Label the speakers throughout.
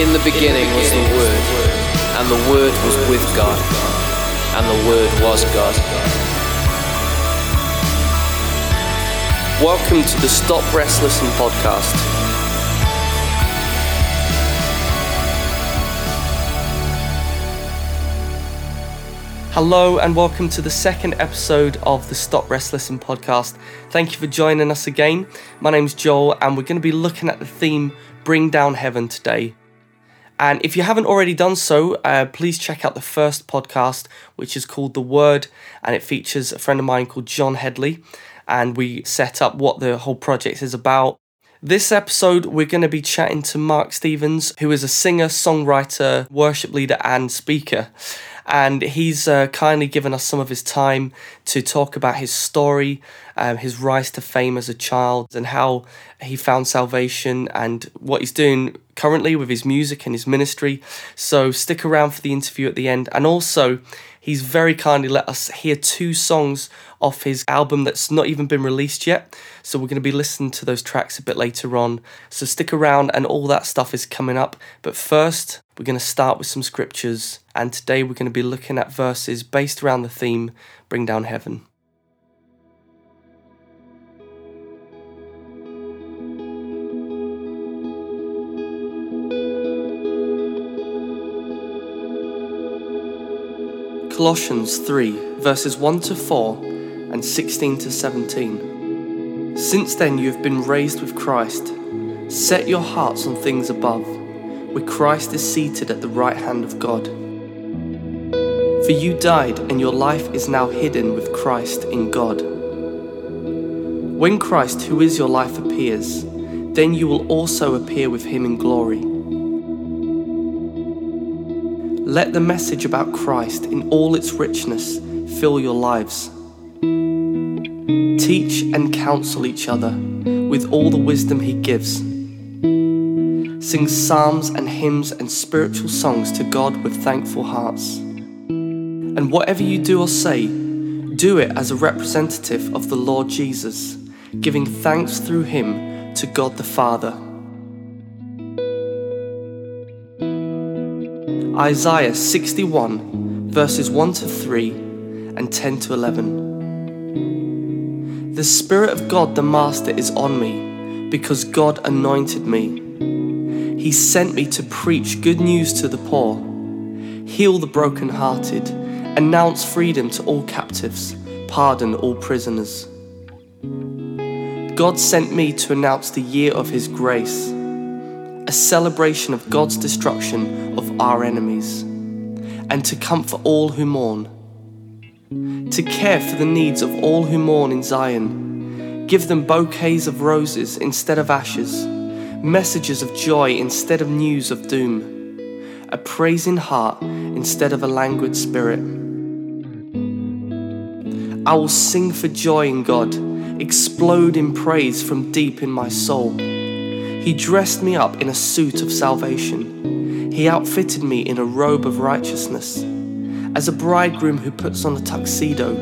Speaker 1: In the beginning was the Word, and the Word was with God, and the Word was God. Welcome to the Stop Rest Listen podcast.
Speaker 2: Hello and welcome to the second episode of the Stop Rest Listen podcast. Thank you for joining us again. My name's Joel and we're going to be looking at the theme Bring Down Heaven today. And if you haven't already done so, uh, please check out the first podcast, which is called The Word, and it features a friend of mine called John Headley. And we set up what the whole project is about. This episode, we're going to be chatting to Mark Stevens, who is a singer, songwriter, worship leader, and speaker and he's uh, kindly given us some of his time to talk about his story, um, his rise to fame as a child, and how he found salvation and what he's doing currently with his music and his ministry. So stick around for the interview at the end, and also he's very kindly let us hear two songs off his album that's not even been released yet. So we're going to be listening to those tracks a bit later on. So stick around, and all that stuff is coming up. But first, we're going to start with some scriptures, and today we're going to be looking at verses based around the theme Bring Down Heaven. Colossians 3, verses 1 to 4 and 16 to 17. Since then you have been raised with Christ. Set your hearts on things above, where Christ is seated at the right hand of God. For you died, and your life is now hidden with Christ in God. When Christ, who is your life, appears, then you will also appear with him in glory. Let the message about Christ in all its richness fill your lives. Teach and counsel each other with all the wisdom He gives. Sing psalms and hymns and spiritual songs to God with thankful hearts. And whatever you do or say, do it as a representative of the Lord Jesus, giving thanks through Him to God the Father. Isaiah 61, verses 1 to 3 and 10 to 11. The Spirit of God the Master is on me, because God anointed me. He sent me to preach good news to the poor, heal the brokenhearted, announce freedom to all captives, pardon all prisoners. God sent me to announce the year of His grace a celebration of God's destruction of our enemies, and to comfort all who mourn, to care for the needs of all who mourn in Zion, give them bouquets of roses instead of ashes, messages of joy instead of news of doom, a praising heart instead of a languid spirit. I will sing for joy in God, explode in praise from deep in my soul. He dressed me up in a suit of salvation. He outfitted me in a robe of righteousness. As a bridegroom who puts on a tuxedo,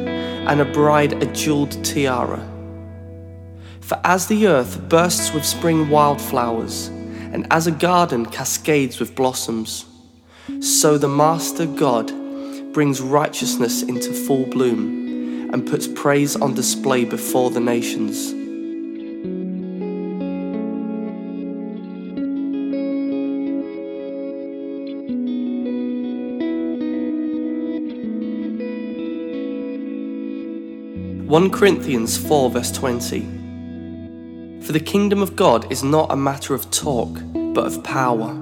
Speaker 2: and a bride a jeweled tiara. For as the earth bursts with spring wildflowers, and as a garden cascades with blossoms, so the Master God brings righteousness into full bloom and puts praise on display before the nations. One Corinthians 4 verse 20. For the kingdom of God is not a matter of talk, but of power.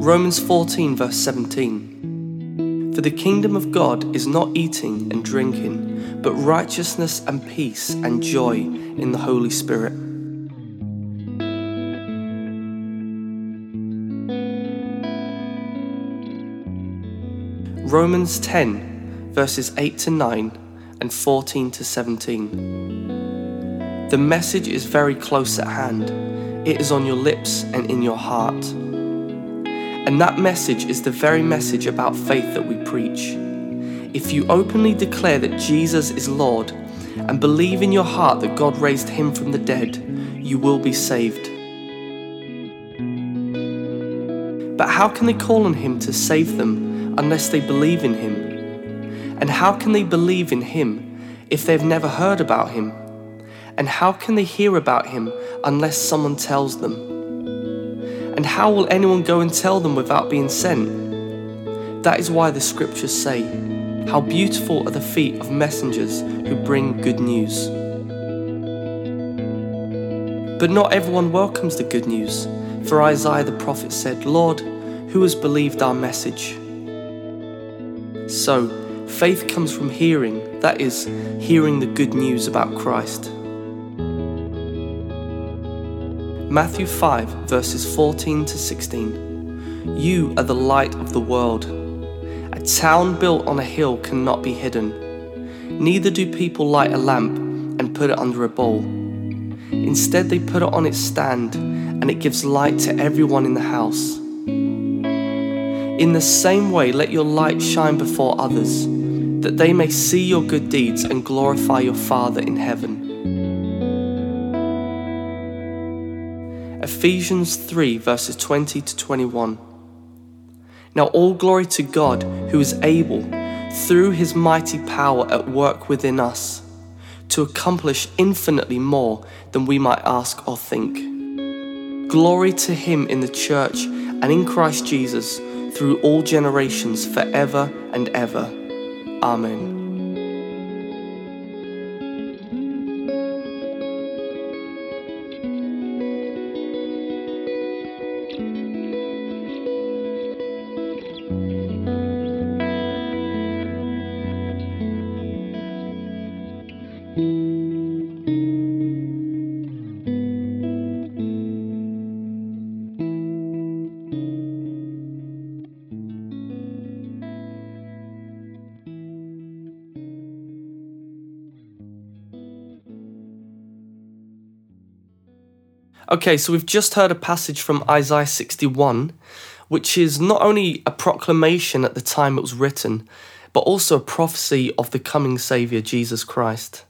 Speaker 2: Romans 14 verse 17. For the kingdom of God is not eating and drinking, but righteousness and peace and joy in the Holy Spirit. Romans 10 verses 8 to 9 and 14 to 17. The message is very close at hand. It is on your lips and in your heart. And that message is the very message about faith that we preach. If you openly declare that Jesus is Lord and believe in your heart that God raised him from the dead, you will be saved. But how can they call on him to save them unless they believe in him? And how can they believe in him if they've never heard about him? And how can they hear about him unless someone tells them? And how will anyone go and tell them without being sent? That is why the scriptures say, How beautiful are the feet of messengers who bring good news. But not everyone welcomes the good news. For Isaiah the prophet said, Lord, who has believed our message? So, faith comes from hearing, that is, hearing the good news about Christ. Matthew 5, verses 14 to 16. You are the light of the world. A town built on a hill cannot be hidden. Neither do people light a lamp and put it under a bowl. Instead, they put it on its stand and it gives light to everyone in the house. In the same way, let your light shine before others, that they may see your good deeds and glorify your Father in heaven. Ephesians 3, verses 20 to 21. Now, all glory to God, who is able, through his mighty power at work within us, to accomplish infinitely more than we might ask or think Glory to him in the church and in Christ Jesus through all generations forever and ever. Amen. Okay, so we've just heard a passage from Isaiah 61, which is not only a proclamation at the time it was written, but also a prophecy of the coming Saviour, Jesus Christ.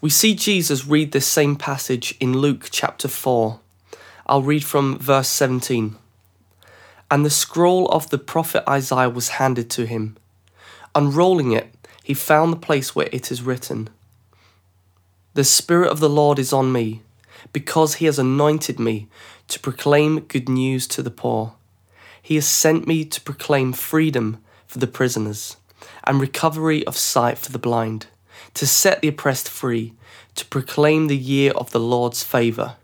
Speaker 2: We see Jesus read this same passage in Luke chapter 4. I'll read from verse 17. And the scroll of the prophet Isaiah was handed to him. Unrolling it, he found the place where it is written The Spirit of the Lord is on me because he has anointed me to proclaim good news to the poor. He has sent me to proclaim freedom for the prisoners and recovery of sight for the blind, to set the oppressed free, to proclaim the year of the Lord's favour.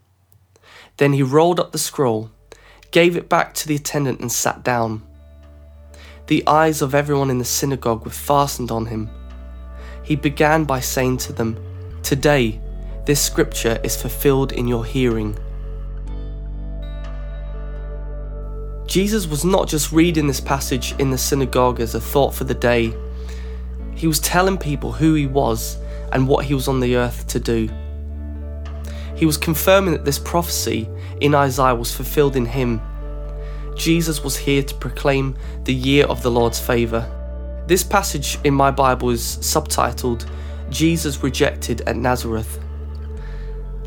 Speaker 2: Then he rolled up the scroll, gave it back to the attendant, and sat down. The eyes of everyone in the synagogue were fastened on him. He began by saying to them, Today, this scripture is fulfilled in your hearing. Jesus was not just reading this passage in the synagogue as a thought for the day, he was telling people who he was and what he was on the earth to do. He was confirming that this prophecy in Isaiah was fulfilled in him. Jesus was here to proclaim the year of the Lord's favour. This passage in my Bible is subtitled Jesus Rejected at Nazareth.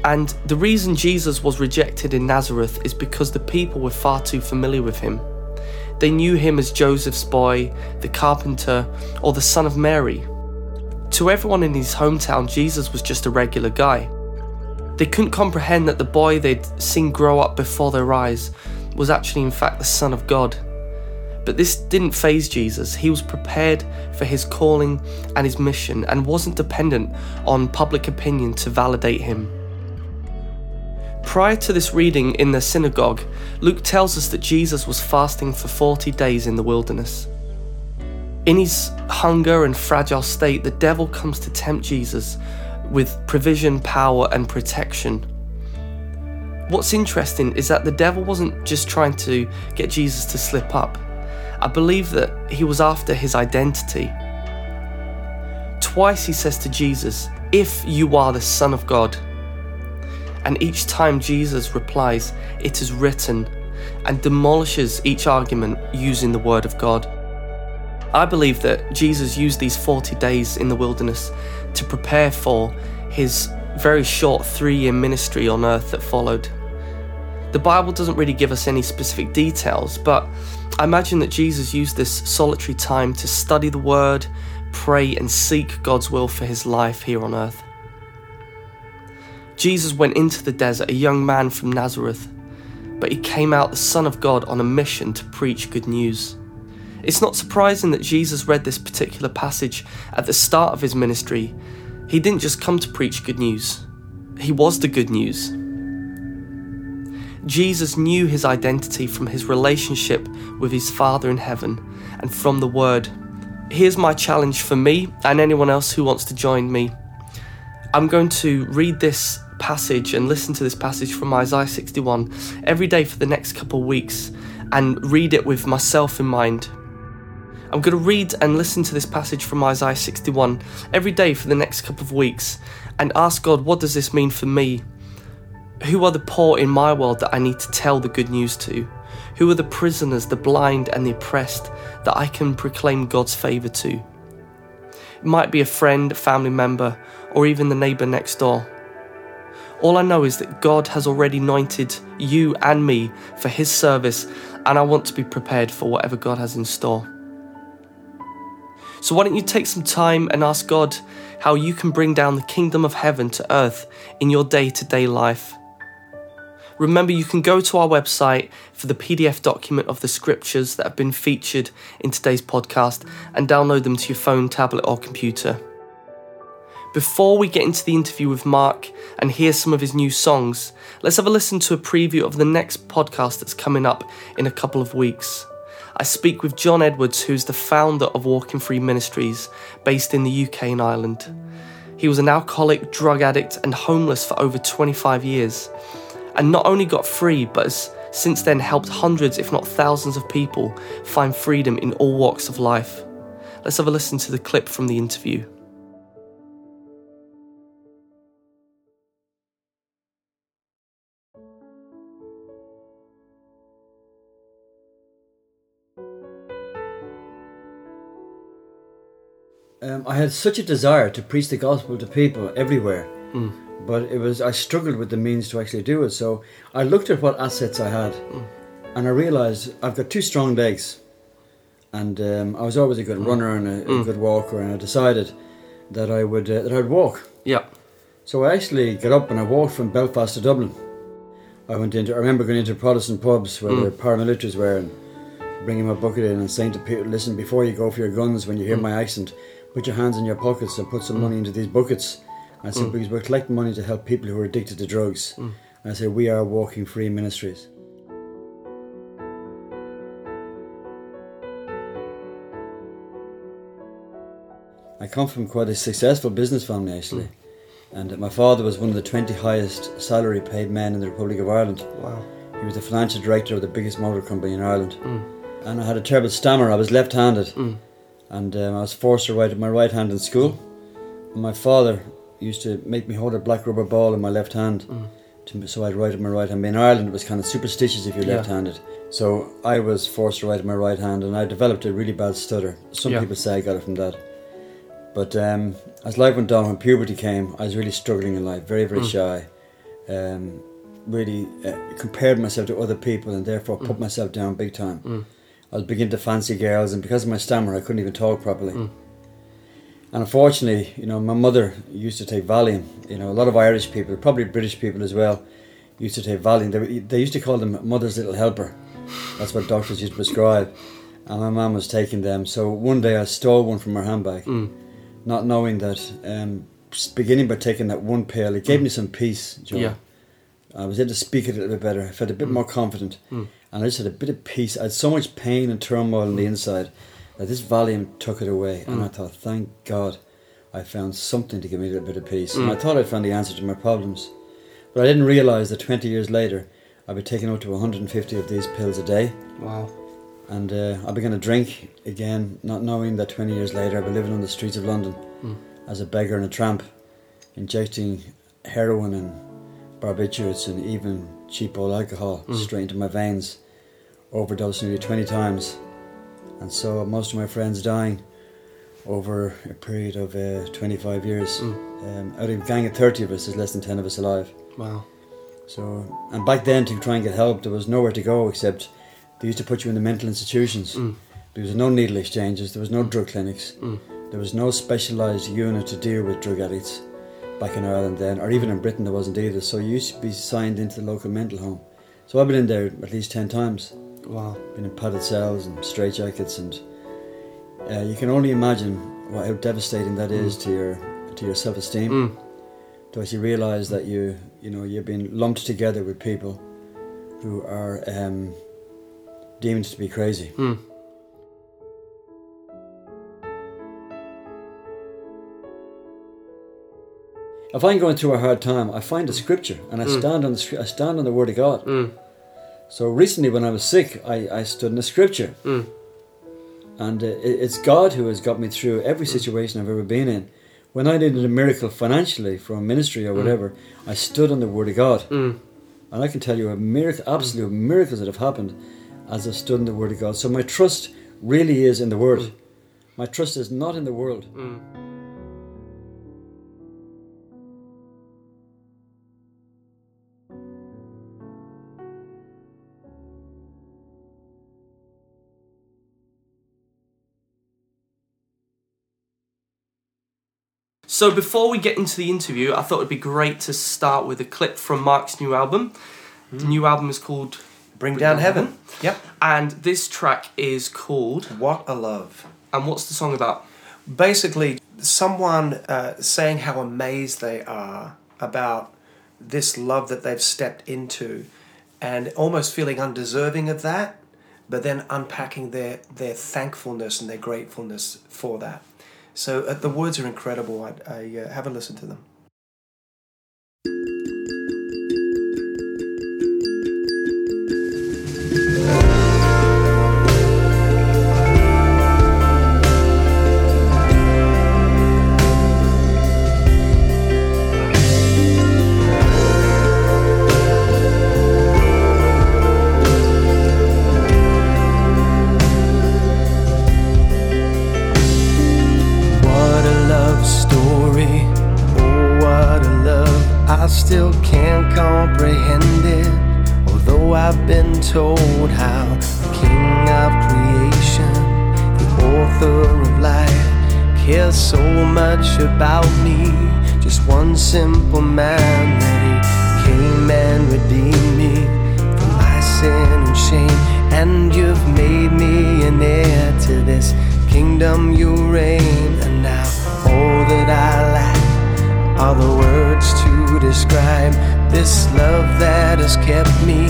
Speaker 2: And the reason Jesus was rejected in Nazareth is because the people were far too familiar with him. They knew him as Joseph's boy, the carpenter, or the son of Mary. To everyone in his hometown, Jesus was just a regular guy. They couldn't comprehend that the boy they'd seen grow up before their eyes was actually, in fact, the Son of God. But this didn't faze Jesus. He was prepared for his calling and his mission and wasn't dependent on public opinion to validate him. Prior to this reading in the synagogue, Luke tells us that Jesus was fasting for 40 days in the wilderness. In his hunger and fragile state, the devil comes to tempt Jesus with provision, power, and protection. What's interesting is that the devil wasn't just trying to get Jesus to slip up. I believe that he was after his identity. Twice he says to Jesus, If you are the Son of God, and each time Jesus replies, It is written, and demolishes each argument using the Word of God. I believe that Jesus used these 40 days in the wilderness to prepare for his very short three year ministry on earth that followed. The Bible doesn't really give us any specific details, but I imagine that Jesus used this solitary time to study the Word, pray, and seek God's will for his life here on earth. Jesus went into the desert a young man from Nazareth, but he came out the Son of God on a mission to preach good news. It's not surprising that Jesus read this particular passage at the start of his ministry. He didn't just come to preach good news, he was the good news. Jesus knew his identity from his relationship with his Father in heaven and from the Word. Here's my challenge for me and anyone else who wants to join me. I'm going to read this passage and listen to this passage from Isaiah 61 every day for the next couple weeks and read it with myself in mind. I'm going to read and listen to this passage from Isaiah 61 every day for the next couple of weeks and ask God, what does this mean for me? Who are the poor in my world that I need to tell the good news to? Who are the prisoners, the blind, and the oppressed that I can proclaim God's favour to? It might be a friend, a family member, or even the neighbour next door. All I know is that God has already anointed you and me for His service, and I want to be prepared for whatever God has in store. So, why don't you take some time and ask God how you can bring down the kingdom of heaven to earth in your day to day life? Remember, you can go to our website for the PDF document of the scriptures that have been featured in today's podcast and download them to your phone, tablet, or computer. Before we get into the interview with Mark and hear some of his new songs, let's have a listen to a preview of the next podcast that's coming up in a couple of weeks. I speak with John Edwards, who's the founder of Walking Free Ministries, based in the UK and Ireland. He was an alcoholic, drug addict, and homeless for over 25 years, and not only got free, but has since then helped hundreds, if not thousands, of people find freedom in all walks of life. Let's have a listen to the clip from the interview.
Speaker 3: I had such a desire to preach the gospel to people everywhere,
Speaker 2: Mm.
Speaker 3: but it was I struggled with the means to actually do it. So I looked at what assets I had, and I realized I've got two strong legs, and um, I was always a good runner and a, a good walker, and I decided that I would uh, that I'd walk.
Speaker 2: Yeah.
Speaker 3: So I actually got up and I walked from Belfast to Dublin. I went into I remember going into Protestant pubs where the paramilitaries were and bringing my bucket in and saying to people, listen, before you go for your guns, when you hear my accent, put your hands in your pockets and put some mm. money into these buckets. I said, mm. because we're collecting money to help people who are addicted to drugs. And I said, we are walking free ministries. I come from quite a successful business family actually. And my father was one of the 20 highest salary paid men in the Republic of Ireland.
Speaker 2: Wow.
Speaker 3: He was the financial director of the biggest motor company in Ireland. And I had a terrible stammer. I was left handed. And um, I was forced to write with my right hand in school. And my father used to make me hold a black rubber ball in my left hand. To, so I'd write with my right hand. In Ireland, it was kind of superstitious if you're
Speaker 2: Yeah.
Speaker 3: left handed. So I was forced to write with my right hand. And I developed a really bad stutter. Some
Speaker 2: Yeah.
Speaker 3: people say I got it from that. But um, as life went on, when puberty came, I was really struggling in life, very, very shy. Um, really uh, compared myself to other people and therefore put myself down big time. I was beginning to fancy girls, and because of my stammer, I couldn't even talk properly. And unfortunately, you know, my mother used to take Valium. You know, a lot of Irish people, probably British people as well, used to take Valium. They, they used to call them mother's little helper. That's what doctors used to prescribe. And my mum was taking them. So one day I stole one from her handbag, mm. not knowing that. Um, beginning by taking that one pill, it gave mm. me some peace. Joe.
Speaker 2: Yeah.
Speaker 3: I was able to speak it a little bit better. I felt a bit mm. more confident. And I just had a bit of peace. I had so much pain and turmoil on the inside that this Valium took it away. And I mm. thought, thank God I found something to give me a little bit of peace. And I mm. thought I'd found the answer to my problems. But I didn't realise that 20 years later, I'd be taking up to 150 of these pills a day.
Speaker 2: Wow.
Speaker 3: And uh, I began to drink again, not knowing that 20 years later I'd be living on the streets of London mm. as a beggar and a tramp, injecting heroin and barbiturates and even cheap old alcohol straight into my veins, overdosed nearly 20 times. And so most of my friends dying over a period of uh, 25 years. Um, out of a gang of 30 of us, there's less than 10 of us alive.
Speaker 2: Wow.
Speaker 3: So, and back then to try and get help, there was nowhere to go except they used to put you in the mental institutions. There was no needle exchanges, there was no drug clinics, there was no specialised unit to deal with drug addicts back in Ireland then, or even in Britain there wasn't either. So you used to be signed into the local mental home. So I've been in there at least 10 times.
Speaker 2: Wow.
Speaker 3: Been in padded cells and straitjackets, and uh, you can only imagine what, how devastating that is to your to your self esteem.
Speaker 2: Mm.
Speaker 3: To actually realise that you you know you're being lumped together with people who are um, deemed to be crazy.
Speaker 2: Mm.
Speaker 3: If I'm going through a hard time, I find a scripture and I stand on the I stand on the word of God.
Speaker 2: Mm.
Speaker 3: So recently, when I was sick, I, I stood in the scripture,
Speaker 2: Mm.
Speaker 3: and uh, it- it's God who has got me through every situation I've ever been in. When I needed a miracle financially from ministry or whatever, I stood on the word of God,
Speaker 2: Mm.
Speaker 3: and I can tell you a miracle, absolute miracles that have happened as I stood in the word of God. So my trust really is in the word. My trust is not in the world.
Speaker 2: So before we get into the interview, I thought it'd be great to start with a clip from Mark's new album. The new album is called
Speaker 4: Bring Down Heaven. Yep.
Speaker 2: and this track is called
Speaker 4: What a love.
Speaker 2: and what's the song about?
Speaker 4: Basically, someone uh, saying how amazed they are about this love that they've stepped into and almost feeling undeserving of that, but then unpacking their, their thankfulness and their gratefulness for that. So uh, the words are incredible. I, I uh, have a listen to them.
Speaker 5: So much about me. Just one simple man that he came and redeemed me from my sin and shame. And you've made me an heir to this kingdom you reign. And now all that I lack are the words to describe this love that has kept me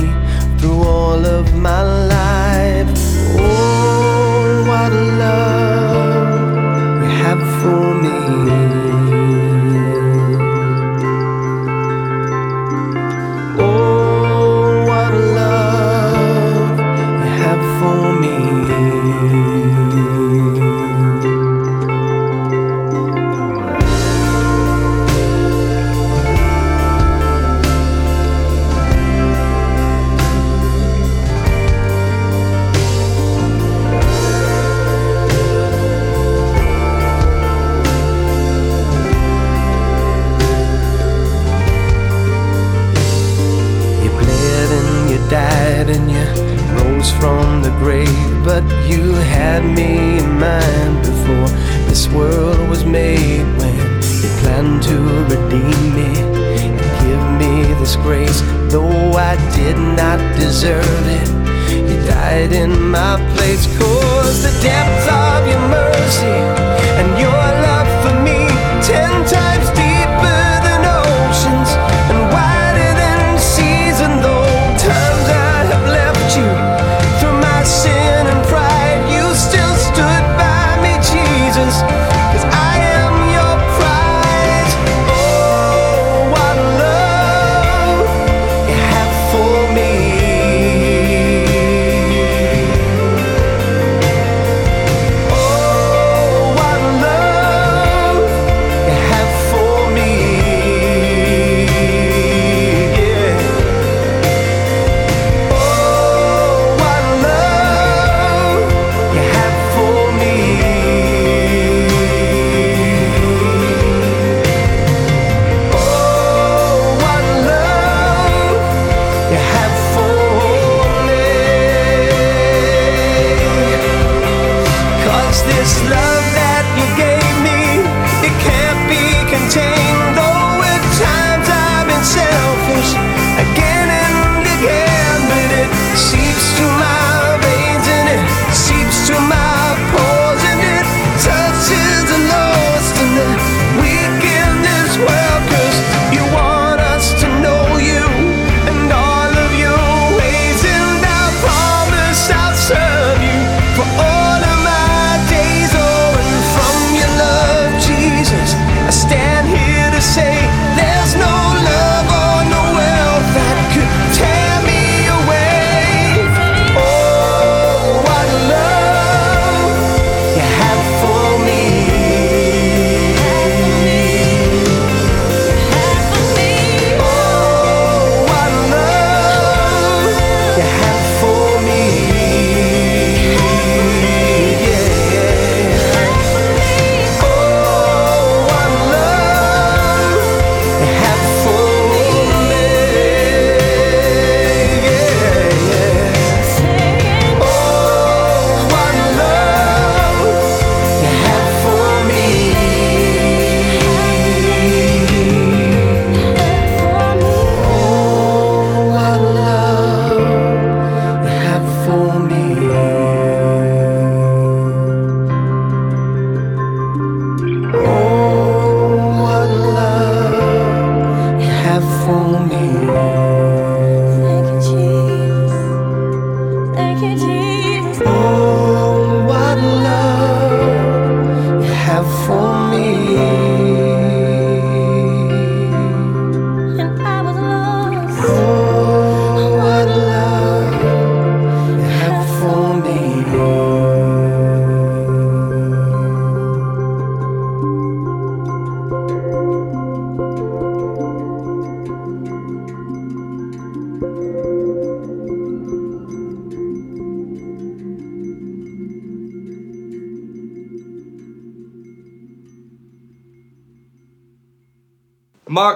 Speaker 5: through all of my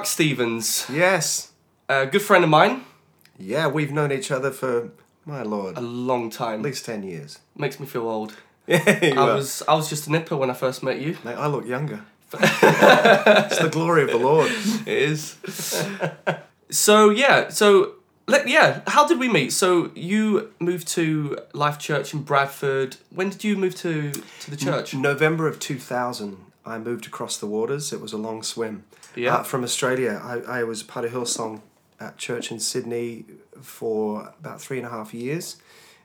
Speaker 2: Mark Stevens,
Speaker 5: Yes.
Speaker 2: a good friend of mine,
Speaker 5: Yeah, we've known each other for my lord,
Speaker 2: a
Speaker 5: at
Speaker 2: long time.
Speaker 5: At least ten years.
Speaker 2: Makes me feel old.
Speaker 5: Yeah, you
Speaker 2: I
Speaker 5: are.
Speaker 2: was I was just a nipper when I first met you.
Speaker 5: Mate, I look younger. it's the glory of the Lord.
Speaker 2: It is. so yeah, so let yeah, how did we meet? So you moved to Life Church in Bradford. When did you move to to the church?
Speaker 5: November of 2000, I moved across the waters. It was a long swim.
Speaker 2: Yeah.
Speaker 5: Uh, from Australia, I, I was part of Hillsong at church in Sydney for about three and a half years.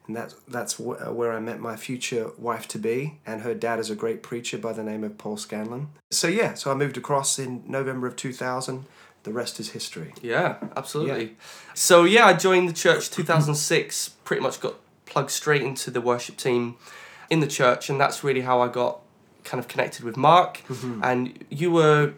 Speaker 5: And that's, that's wh- uh, where I met my future wife to be. And her dad is a great preacher by the name of Paul Scanlon. So, yeah, so I moved across in November of 2000. The rest is history.
Speaker 2: Yeah, absolutely. So yeah, I joined the church 2006. Pretty much got plugged straight into the worship team in the church, and that's really how I got kind of connected with Mark. And you were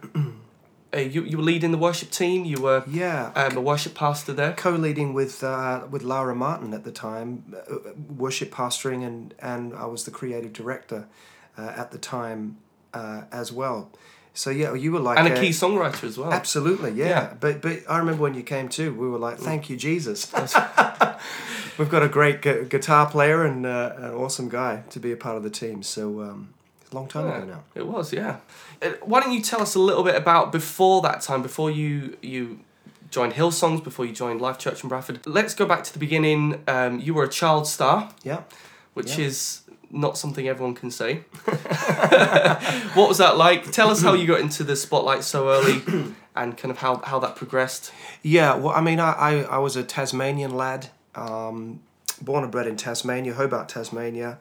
Speaker 2: uh, you you were leading the worship team. You were
Speaker 5: Yeah.
Speaker 2: um, a worship pastor there.
Speaker 5: co-leading with uh, with Lara Martin at the time, uh, worship pastoring, and and I was the creative director uh, at the time uh, as well. So yeah, you were like
Speaker 2: and a key songwriter as well.
Speaker 5: Absolutely, yeah.
Speaker 2: Yeah.
Speaker 5: But but I remember when you came too, we were like, "Thank you, Jesus." We've got a great gu- guitar player and uh, an awesome guy to be a part of the team. So um, a long time ago now.
Speaker 2: It was, yeah. Uh, Why don't you tell us a little bit about before that time, before you you joined Hillsongs, before you joined Life Church in Bradford? Let's go back to the beginning. Um, you were a child star,
Speaker 5: Yeah.
Speaker 2: which
Speaker 5: Yeah.
Speaker 2: is not something everyone can say. what was that like? Tell us how you got into the spotlight so early, and kind of how how that progressed.
Speaker 5: Yeah, well, I mean, I, I, I was a Tasmanian lad, um, born and bred in Tasmania, Hobart, Tasmania,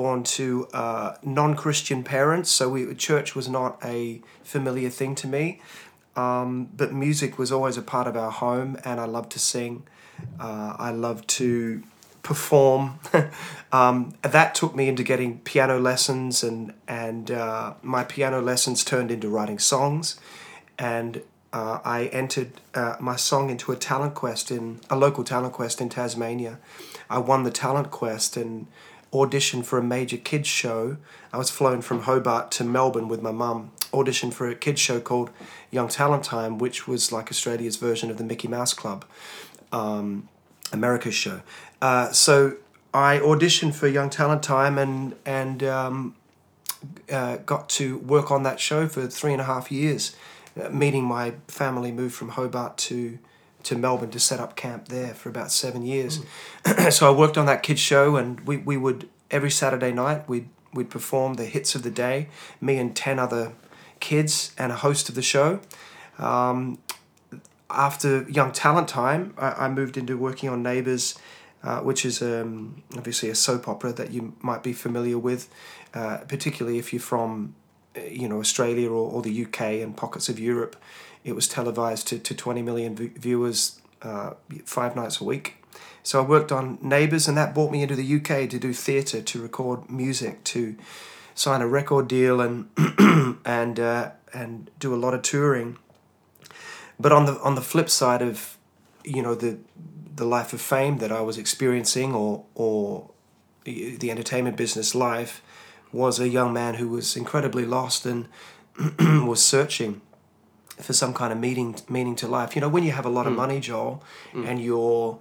Speaker 5: born to uh, non Christian parents, so we, church was not a familiar thing to me. Um, but music was always a part of our home, and I loved to sing. Uh, I loved to perform. um, that took me into getting piano lessons, and and uh, my piano lessons turned into writing songs, and uh, I entered uh, my song into a talent quest in a local talent quest in Tasmania. I won the talent quest and auditioned for a major kids show. I was flown from Hobart to Melbourne with my mum. Auditioned for a kids show called Young Talent Time, which was like Australia's version of the Mickey Mouse Club, um, America's show. Uh, so I auditioned for Young Talent Time and and um, uh, got to work on that show for three and a half years. Uh, meeting my family moved from Hobart to to Melbourne to set up camp there for about seven years. so I worked on that kids show, and we, we would every Saturday night we'd we'd perform the hits of the day. Me and ten other kids and a host of the show. Um, after Young Talent Time, I, I moved into working on Neighbours, uh, which is um, obviously a soap opera that you might be familiar with, uh, particularly if you're from, uh, you know, Australia or, or the UK and pockets of Europe. It was televised to, to 20 million viewers uh, five nights a week. So I worked on Neighbours, and that brought me into the UK to do theatre, to record music, to sign a record deal, and and uh, and do a lot of touring. But on the on the flip side of, you know, the the life of fame that I was experiencing, or or the entertainment business life, was a young man who was incredibly lost and was searching for some kind of meaning meaning to life. You know, when you have a lot of mm. money, Joel, mm. and you're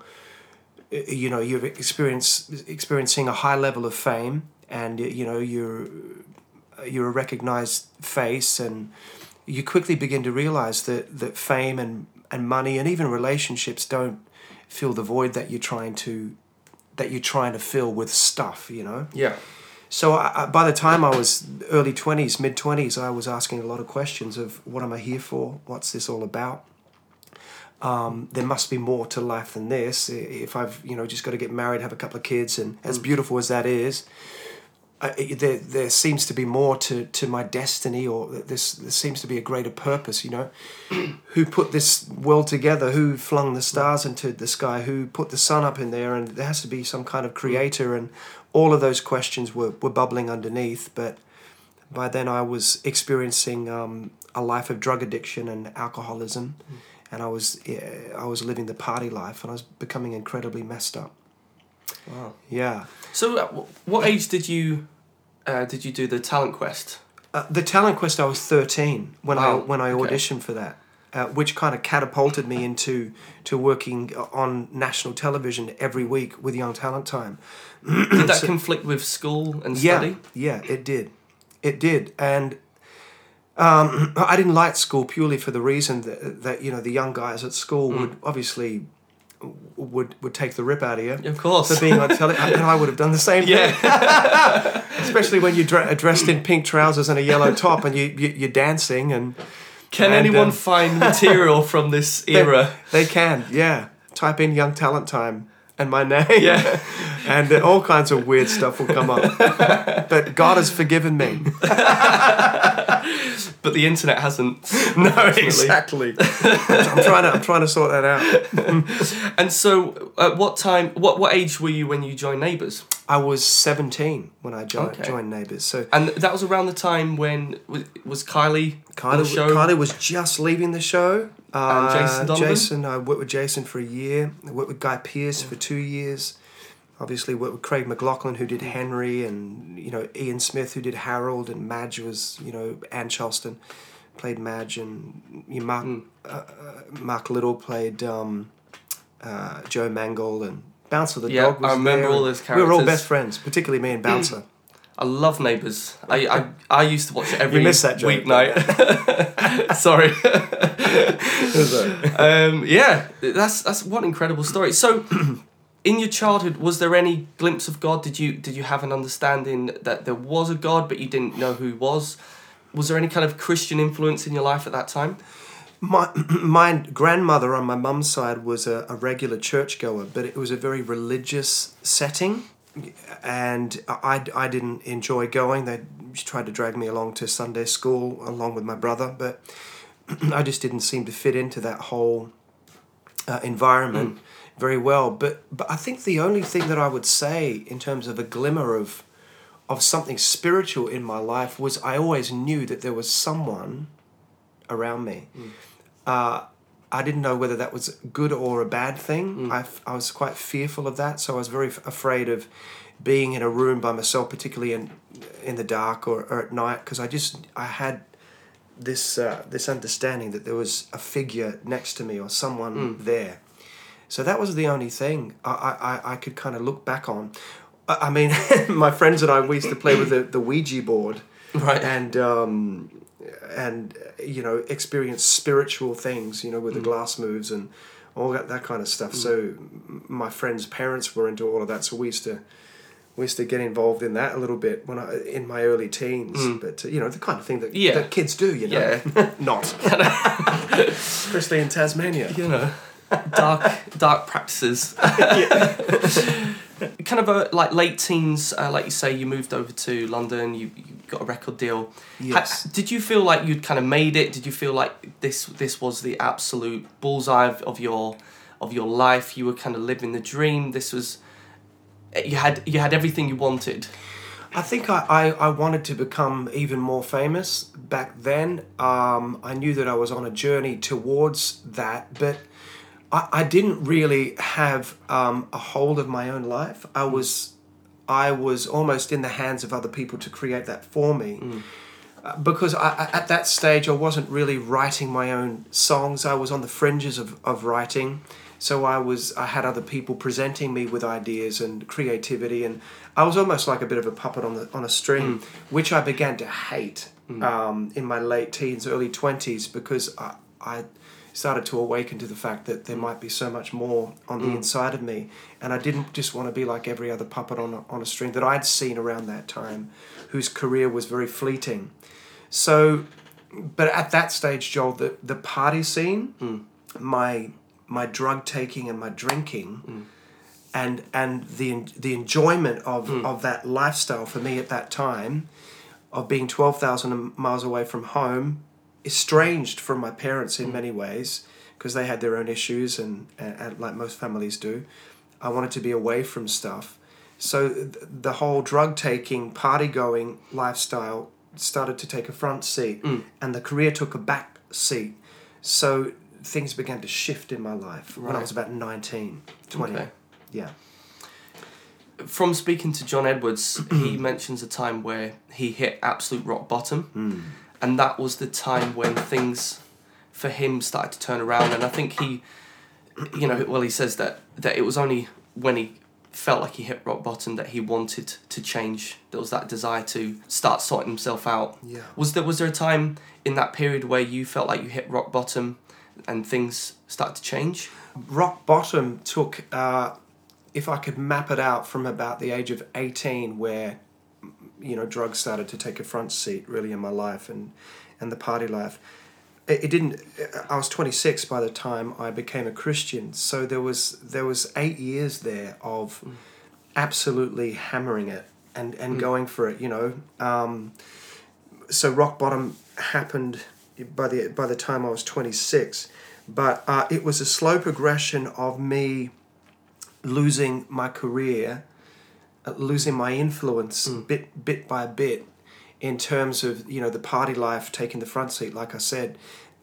Speaker 5: uh, you know you're experience, experiencing a high level of fame and uh, you know you're you're a recognized face and you quickly begin to realize that that fame and and money and even relationships don't fill the void that you're trying to that you're trying to fill with stuff you know
Speaker 2: Yeah.
Speaker 5: So I, by the time I was early 20s, mid 20s, I was asking a lot of questions of what am I here for? What's this all about? Um, there must be more to life than this. If I've you know just got to get married, have a couple of kids, and as beautiful as that is, I, there there seems to be more to, to my destiny, or this there seems to be a greater purpose. You know, who put this world together? Who flung the stars into the sky? Who put the sun up in there? And there has to be some kind of creator. And all of those questions were, were bubbling underneath. But by then, I was experiencing um, a life of drug addiction and alcoholism, and I was yeah, I was living the party life, and I was becoming incredibly messed up.
Speaker 2: Wow.
Speaker 5: Yeah.
Speaker 2: So, uh, what age did you uh, did you do the talent quest?
Speaker 5: Uh, the talent quest, I was thirteen when I when I
Speaker 2: okay.
Speaker 5: auditioned for that. Uh, which kind of catapulted me into to working on national television every week with Young Talent Time.
Speaker 2: Did that conflict with school and study?
Speaker 5: Yeah, yeah, it did. It did. And um, I didn't like school purely for the reason that, that you know the young guys at school
Speaker 2: Mm.
Speaker 5: would obviously would would take the rip out of you
Speaker 2: Of course.
Speaker 5: for being on television, and I would have done the same thing.
Speaker 2: Yeah.
Speaker 5: Especially when you're dre- dressed in pink trousers and a yellow top, and you, you you're dancing and
Speaker 2: Can
Speaker 5: And,
Speaker 2: anyone
Speaker 5: um,
Speaker 2: find material from this
Speaker 5: they-
Speaker 2: era?
Speaker 5: They, can, yeah. Type in Young Talent Time and my name.
Speaker 2: Yeah.
Speaker 5: and uh, all kinds of weird stuff will come up. but God has forgiven me.
Speaker 2: But the internet hasn't.
Speaker 5: No, exactly. I'm trying to I'm trying to sort that out.
Speaker 2: And so, at what time, what what age were you when you joined Neighbours?
Speaker 5: I was 17 when I joined,
Speaker 2: Okay.
Speaker 5: joined Neighbours. So
Speaker 2: And that was around the time when was, was Kylie
Speaker 5: Kylie? Kylie was just leaving the show. Uh,
Speaker 2: Jason Donovan?
Speaker 5: Jason, I worked with Jason for a year. I worked with Guy Pearce for two years. Obviously, worked with Craig McLachlan, who did Henry, and you know Ian Smith, who did Harold, and Madge was you know Anne Charleston, played Madge, and you know, Mark
Speaker 2: Hmm.
Speaker 5: uh, Mark Little played um, uh, Joe Mangle, and Bouncer the
Speaker 2: Yeah,
Speaker 5: dog was
Speaker 2: I remember
Speaker 5: there,
Speaker 2: all those
Speaker 5: We were all.
Speaker 2: Hmm.
Speaker 5: best friends, particularly me and Bouncer.
Speaker 2: I love Neighbours. I, I I used to watch it every
Speaker 5: You missed that joke.
Speaker 2: weeknight. Sorry. um, yeah, that's that's one incredible story. So, in your childhood, was there any glimpse of God? Did you did you have an understanding that there was a God, but you didn't know who he was? Was there any kind of Christian influence in your life at that time?
Speaker 5: My my grandmother on my mum's side was a, a regular churchgoer, but it was a very religious setting, and I, I didn't enjoy going. They tried to drag me along to Sunday school along with my brother, but I just didn't seem to fit into that whole uh, environment very well. But but I think the only thing that I would say in terms of a glimmer of of something spiritual in my life was I always knew that there was someone around me. Uh, I didn't know whether that was good or a bad thing. I, f- I was quite fearful of that, so I was very f- afraid of being in a room by myself, particularly in in the dark or, or at night, because I just I had this uh, this understanding that there was a figure next to me or someone there. So that was the only thing I, I, I- could kind of look back on. I I mean, my friends and I we used to play with the, the Ouija board,
Speaker 2: Right.
Speaker 5: And um, and you know experience spiritual things, you know, with the glass moves and all that that kind of stuff. So my friends' parents were into all of that, so we used to we used to get involved in that a little bit when I in my early teens. But uh, you know the kind of thing that,
Speaker 2: Yeah.
Speaker 5: that kids do, you know,
Speaker 2: Yeah.
Speaker 5: not especially in Tasmania.
Speaker 2: you know, dark dark practices. kind of a like late teens, uh, like you say, you moved over to London. You, you got a record deal.
Speaker 5: Yes.
Speaker 2: Ha- did you feel like you'd kind of made it? Did you feel like this this was the absolute bullseye of, of your of your life? You were kind of living the dream. This was you had you had everything you wanted.
Speaker 5: I think I, I, I wanted to become even more famous back then. Um, I knew that I was on a journey towards that, but I, I didn't really have um, a hold of my own life. I was I was almost in the hands of other people to create that for me. Uh, Because I, I- at that stage, I wasn't really writing my own songs. I was on the fringes of, of writing, so I was I had other people presenting me with ideas and creativity, and I was almost like a bit of a puppet on the on a string, mm. which I began to hate mm. um, in my late teens, early twenties, because I, I started to awaken to the fact that there mm. might be so much more on the inside of me, and I didn't just want to be like every other puppet on a, on a string that I'd seen around that time, whose career was very fleeting. So, but at that stage, Joel, the, the party scene, my my drug taking and my drinking, mm. and and the the enjoyment of, mm. of that lifestyle for me at that time, of being twelve thousand miles away from home, estranged from my parents in mm. many ways because they had their own issues and, and, and like most families do. I wanted to be away from stuff. So th- the whole drug taking, party going lifestyle started to take a front seat, and the career took a back seat. So things began to shift in my life when I was about 19, 20.
Speaker 2: Okay.
Speaker 5: Yeah.
Speaker 2: From speaking to John Edwards, he mentions a time where he hit absolute rock bottom, hmm. and that was the time when things for him started to turn around, and I think he, you know, well he says that that it was only when he felt like he hit rock bottom that he wanted to change. There was that desire to start sorting himself out.
Speaker 5: Yeah.
Speaker 2: Was there was there a time in that period where you felt like you hit rock bottom, and things start to change?
Speaker 5: rock bottom took uh, if i could map it out from about the age of 18 where you know drugs started to take a front seat really in my life and and the party life it, it didn't i was 26 by the time i became a christian. So there was there was eight years there of absolutely hammering it and and going for it you know. Um, so rock bottom happened by the by the time I was 26 but uh, it was a slow progression of me losing my career uh, losing my influence bit bit by bit in terms of you know the party life taking the front seat like I said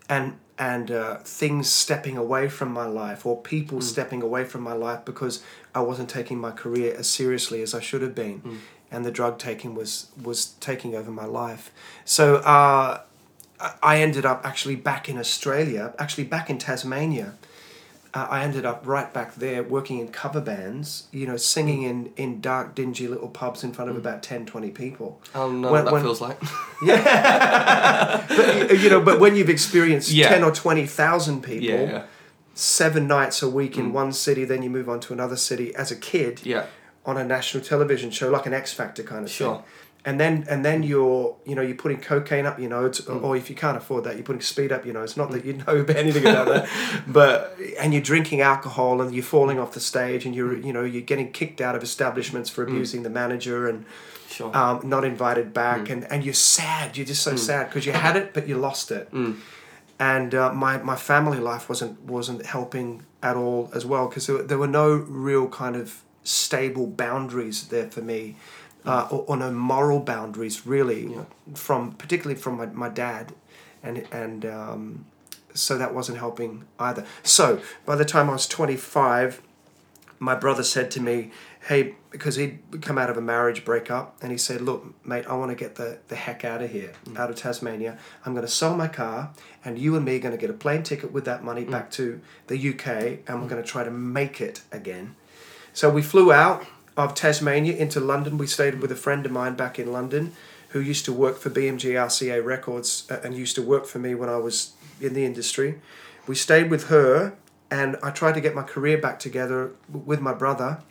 Speaker 5: and and uh, things stepping away from my life or people stepping away from my life because I wasn't taking my career as seriously as I should have been. And the drug taking was was taking over my life. So uh, I- ended up actually back in Australia actually back in Tasmania uh, I ended up right back there working in cover bands, you know, singing mm. in, in dark, dingy little pubs in front of mm. about 10, 20 people.
Speaker 2: Oh no,
Speaker 5: When-
Speaker 2: that
Speaker 5: when-
Speaker 2: feels like. yeah.
Speaker 5: But, uh, you know, but when you've experienced
Speaker 2: Yeah.
Speaker 5: 10 or 20,000 people,
Speaker 2: yeah,
Speaker 5: seven nights a week in mm. one city, then you move on to another city as a kid
Speaker 2: yeah.
Speaker 5: on a national television show, like an X Factor kind of
Speaker 2: Sure.
Speaker 5: thing. And then and then you're you know you're putting cocaine up your nose,
Speaker 2: Mm.
Speaker 5: or if you can't afford that, you're putting speed up your nose. Not that you know anything about that, but and you're drinking alcohol and you're falling off the stage and you're you know you're getting kicked out of establishments
Speaker 2: Mm.
Speaker 5: for abusing the manager and
Speaker 2: Sure.
Speaker 5: um, not invited
Speaker 2: Mm.
Speaker 5: back and, and you're sad. You're just so sad because you had it but you lost it.
Speaker 2: Mm.
Speaker 5: And uh, my, my family life wasn't wasn't helping at all as well because there, there were no real kind of stable boundaries there for me, uh, or, or no moral boundaries really, from particularly from my, my dad, and and um, so that wasn't helping either. So by the time I was twenty five, my brother said to me, "Hey," because he'd come out of a marriage breakup, and he said, "Look, mate, I want to get the, the heck out of here, out of Tasmania. I'm going to sell my car, and you and me are going to get a plane ticket with that money back to the UK, and we're going to try to make it again." So we flew out of Tasmania into London. We stayed with a friend of mine back in London, who used to work for BMG RCA Records uh, and used to work for me when I was in the industry. We stayed with her, and I tried to get my career back together with my brother,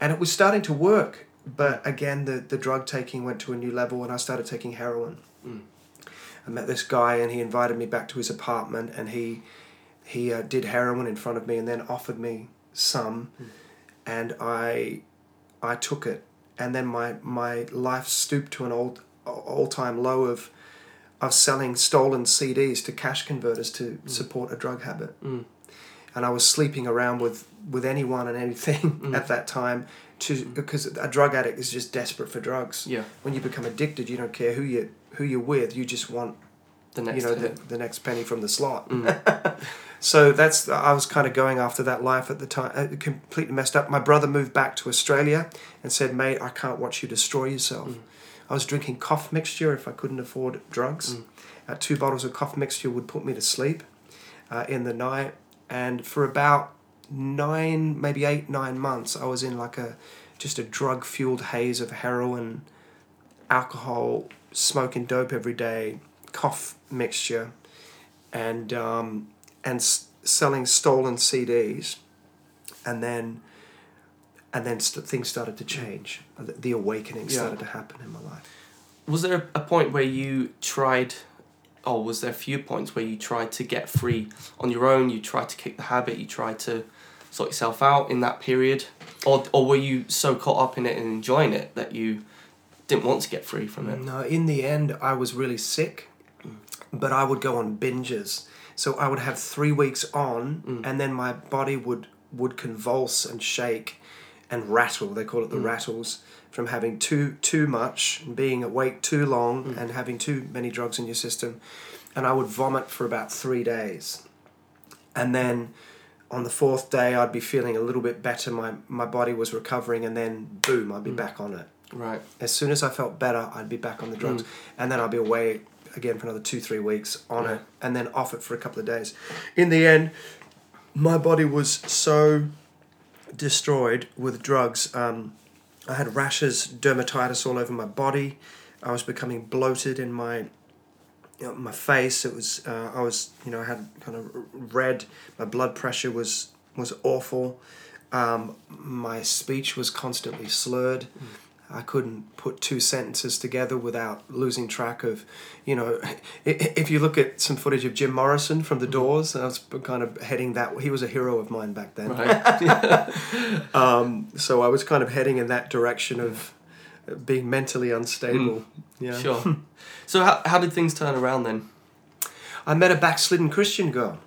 Speaker 5: and it was starting to work. But again, the, the drug taking went to a new level, and I started taking heroin. I met this guy, and he invited me back to his apartment, and he he uh, did heroin in front of me, and then offered me some, and I I took it, and then my my life stooped to an old all time low of of selling stolen CDs to cash converters to mm. support a drug habit. Mm. And I was sleeping around with, with anyone and anything mm. at that time to because a drug addict is just desperate for drugs.
Speaker 2: Yeah.
Speaker 5: When you become addicted, you don't care who you who you're with. You just want
Speaker 2: The next
Speaker 5: you know the, the next penny from the slot. so that's I was kind of going after that life at the time. uh, completely messed up. My brother moved back to Australia and said, "Mate, I can't watch you destroy yourself." I was drinking cough mixture if I couldn't afford drugs. Uh, two bottles of cough mixture would put me to sleep uh, in the night, and for about nine, maybe eight, nine months, I was in like a just a drug fueled haze of heroin, alcohol, smoking dope every day, cough mixture, and um, and s- selling stolen CDs, and then and then st- things started to change. The, awakening
Speaker 2: Yeah.
Speaker 5: started to happen in my life.
Speaker 2: Was there a point where you tried, or was there a few points where you tried to get free on your own? You tried to kick the habit. You tried to sort yourself out in that period, or or were you so caught up in it and enjoying it that you didn't want to get free from it?
Speaker 5: No, in the end, I was really sick, but I would go on binges. So I would have three weeks on, mm. and then my body would would convulse and shake, and rattle. They call it the mm. rattles from having too too much, and being awake too long, mm. and having too many drugs in your system, and I would vomit for about three days, and then. On the fourth day, I'd be feeling a little bit better. My my body was recovering, and then boom, I'd be back on it
Speaker 2: Right.
Speaker 5: as soon as I felt better, I'd be back on the drugs, and then I'd be away again for another two, three weeks on it, and then off it for a couple of days. In the end, my body was so destroyed with drugs. Um, I had rashes, dermatitis all over my body. I was becoming bloated in my you know, my face. It was uh, I was you know I had kind of red. My blood pressure was was awful. Um, my speech was constantly slurred. I couldn't put two sentences together without losing track of, you know, if you look at some footage of Jim Morrison from The Doors, I was kind of heading that. He was a hero of mine back then.
Speaker 2: Right.
Speaker 5: Um, so I was kind of heading in that direction of being mentally unstable. Yeah.
Speaker 2: Sure. So how, how did things turn around then?
Speaker 5: I met a backslidden Christian girl.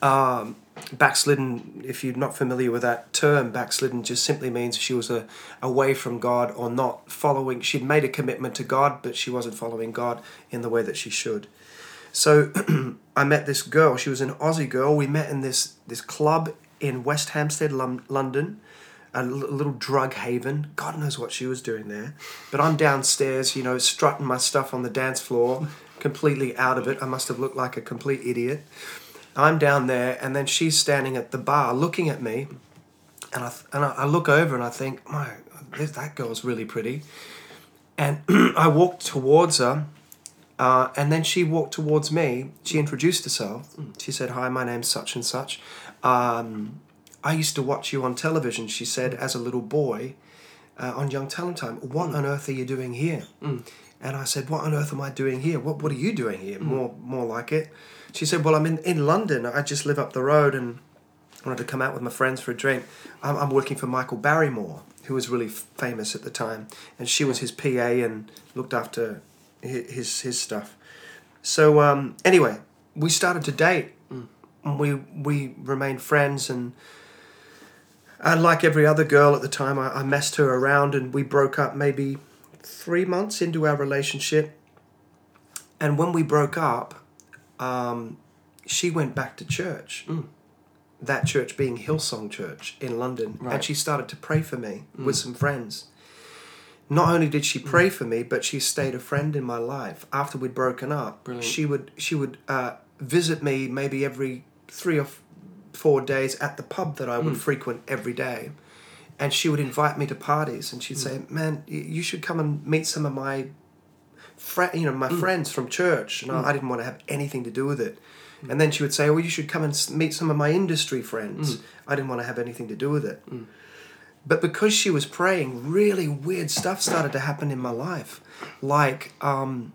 Speaker 5: Um, backslidden, if you're not familiar with that term, backslidden just simply means she was a, away from God or not following. She'd made a commitment to God, but she wasn't following God in the way that she should. So I met this girl. She was an Aussie girl. We met in this this club in West Hampstead, London, a little drug haven. God knows what she was doing there. But I'm downstairs, you know, strutting my stuff on the dance floor, completely out of it. I must have looked like a complete idiot. I'm down there, and then she's standing at the bar looking at me, and I th- and I, look over and I think, my, this- that girl's really pretty, and I walk towards her, uh, and then she walked towards me. She introduced herself. She said, "Hi, my name's such and such. Um, I used to watch you on television." She said, "As a little boy, uh, on Young Talent Time. What on earth are you doing here?" And I said, "What on earth am I doing here? What What are you doing here? More More like it." She said, "Well, I'm in in London. I just live up the road and." wanted to come out with my friends for a drink. I'm, I'm working for Michael Barrymore, who was really f- famous at the time, and she was his PA and looked after his his, stuff. So um, anyway, we started to date. And we we remained friends, and and like every other girl at the time, I, I messed her around, and we broke up maybe three months into our relationship. And when we broke up, um, she went back to church. Mm. That church being Hillsong Church in London,
Speaker 2: Right.
Speaker 5: and she started to pray for me mm. with some friends. Not only did she pray mm. for me, but she stayed a friend in my life. After we'd broken up,
Speaker 2: Brilliant.
Speaker 5: she would she would uh, visit me maybe every three or f- four days at the pub that I would frequent every day, and she would invite me to parties, and she'd say, "Man, you should come and meet some of my fri you know, my mm. friends from church, and I, mm. I didn't want to have anything to do with it. And then she would say, "Well, you should come and meet some of my industry friends." Mm. I didn't want to have anything to do with it. But because she was praying, really weird stuff started to happen in my life. Like, um,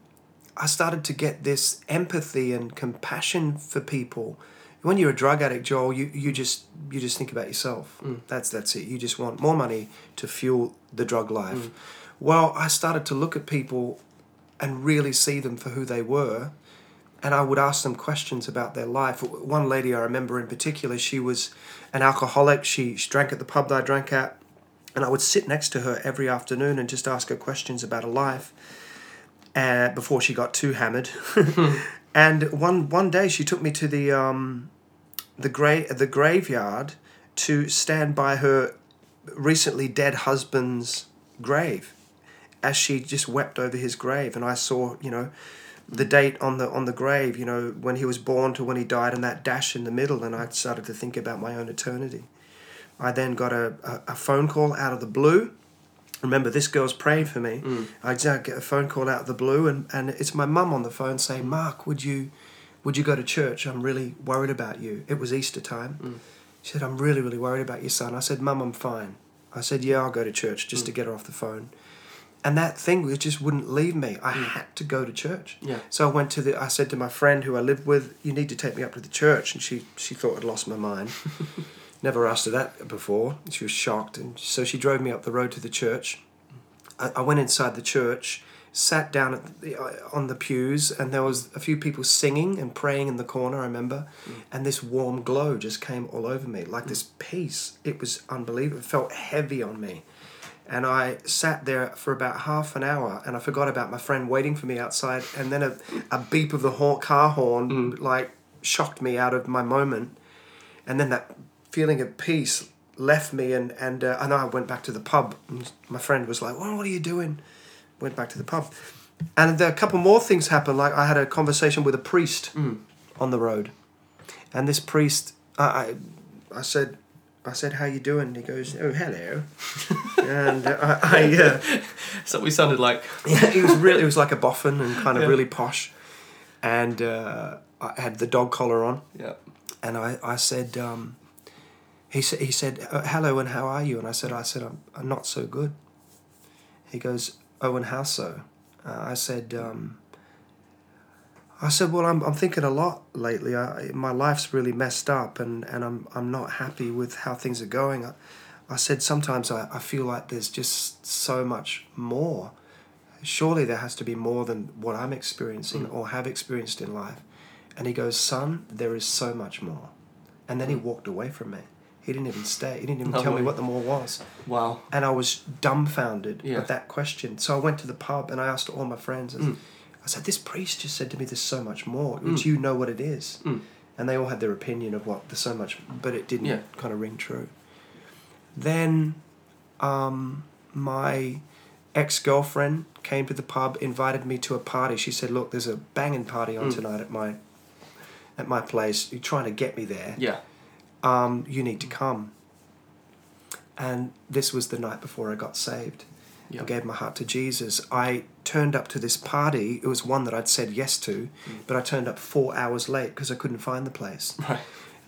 Speaker 5: I started to get this empathy and compassion for people. When you're a drug addict, Joel, you, you just you just think about yourself. That's that's it. You just want more money to fuel the drug life. Well, I started to look at people and really see them for who they were. And I would ask them questions about their life. One lady I remember in particular, she was an alcoholic. She, she drank at the pub that I drank at. And I would sit next to her every afternoon and just ask her questions about her life uh, before she got too hammered. and one, one day she took me to the, um, the, gra- the graveyard to stand by her recently dead husband's grave as she just wept over his grave. And I saw you know the date on the on the grave you know when he was born to when he died and that dash in the middle. And I started to think about my own eternity. I then got a, a, a phone call out of the blue. Remember this girl's praying for me. Mm. I just get a phone call out of the blue and, and it's my mum on the phone saying Mark would you would you go to church? I'm really worried about you. It was Easter time. Mm. She said I'm really really worried about your son. I said mum I'm fine. I said yeah I'll go to church just mm. to get her off the phone and that thing just wouldn't leave me. I had to go to church.
Speaker 2: Yeah.
Speaker 5: So I went to the. I said to my friend who I lived with, "You need to take me up to the church." And she she thought I'd lost my mind. Never asked her that before. She was shocked, and so she drove me up the road to the church. I, I went inside the church, sat down at the, uh, on the pews, and there was a few people singing and praying in the corner. I remember, and this warm glow just came all over me, like this peace. It was unbelievable. It felt heavy on me and I sat there for about half an hour and I forgot about my friend waiting for me outside and then a, a beep of the horn, car horn like shocked me out of my moment. And then that feeling of peace left me and and, uh, and I went back to the pub. And my friend was like well, what are you doing? Went back to the pub. And there, a couple more things happened. Like I had a conversation with a priest on the road, and this priest, I, I, I said, I said, "How you doing?" he goes, "Oh, hello," and uh, I, I uh,
Speaker 2: So we sounded like.
Speaker 5: yeah, he was really, it was like a boffin and kind of
Speaker 2: Yeah.
Speaker 5: really posh, and uh, I had the dog collar on,
Speaker 2: Yeah.
Speaker 5: and I, I said, um, he said, he said, "Uh, hello, and how are you? And I said, I said, I'm, I'm not so good. He goes, oh, and how so? Uh, I said, um, I said, well, I'm, I'm thinking a lot lately. I, my life's really messed up, and, and I'm, I'm not happy with how things are going. I, I said, sometimes I, I feel like there's just so much more. Surely there has to be more than what I'm experiencing or have experienced in life. And he goes, Son, there is so much more. And then he walked away from me. He didn't even stay. He didn't even
Speaker 2: No
Speaker 5: tell me what the more was.
Speaker 2: Wow.
Speaker 5: And I was dumbfounded
Speaker 2: Yeah.
Speaker 5: at that question. So I went to the pub and I asked all my friends.
Speaker 2: Mm.
Speaker 5: I said, This priest just said to me, There's so much more. Would you know what it is?
Speaker 2: Mm.
Speaker 5: And they all had their opinion of what there's so much, but it didn't
Speaker 2: Yeah.
Speaker 5: kind of ring true. Then um, my ex girlfriend came to the pub, invited me to a party. She said, "Look, there's a banging party on
Speaker 2: Mm.
Speaker 5: tonight at my at my place. You're trying to get me there.
Speaker 2: Yeah.
Speaker 5: Um, you need to come." And this was the night before I got saved.
Speaker 2: Yeah.
Speaker 5: I gave my heart to Jesus. I turned up to this party. It was one that I'd said yes to, but I turned up four hours late because I couldn't find the place.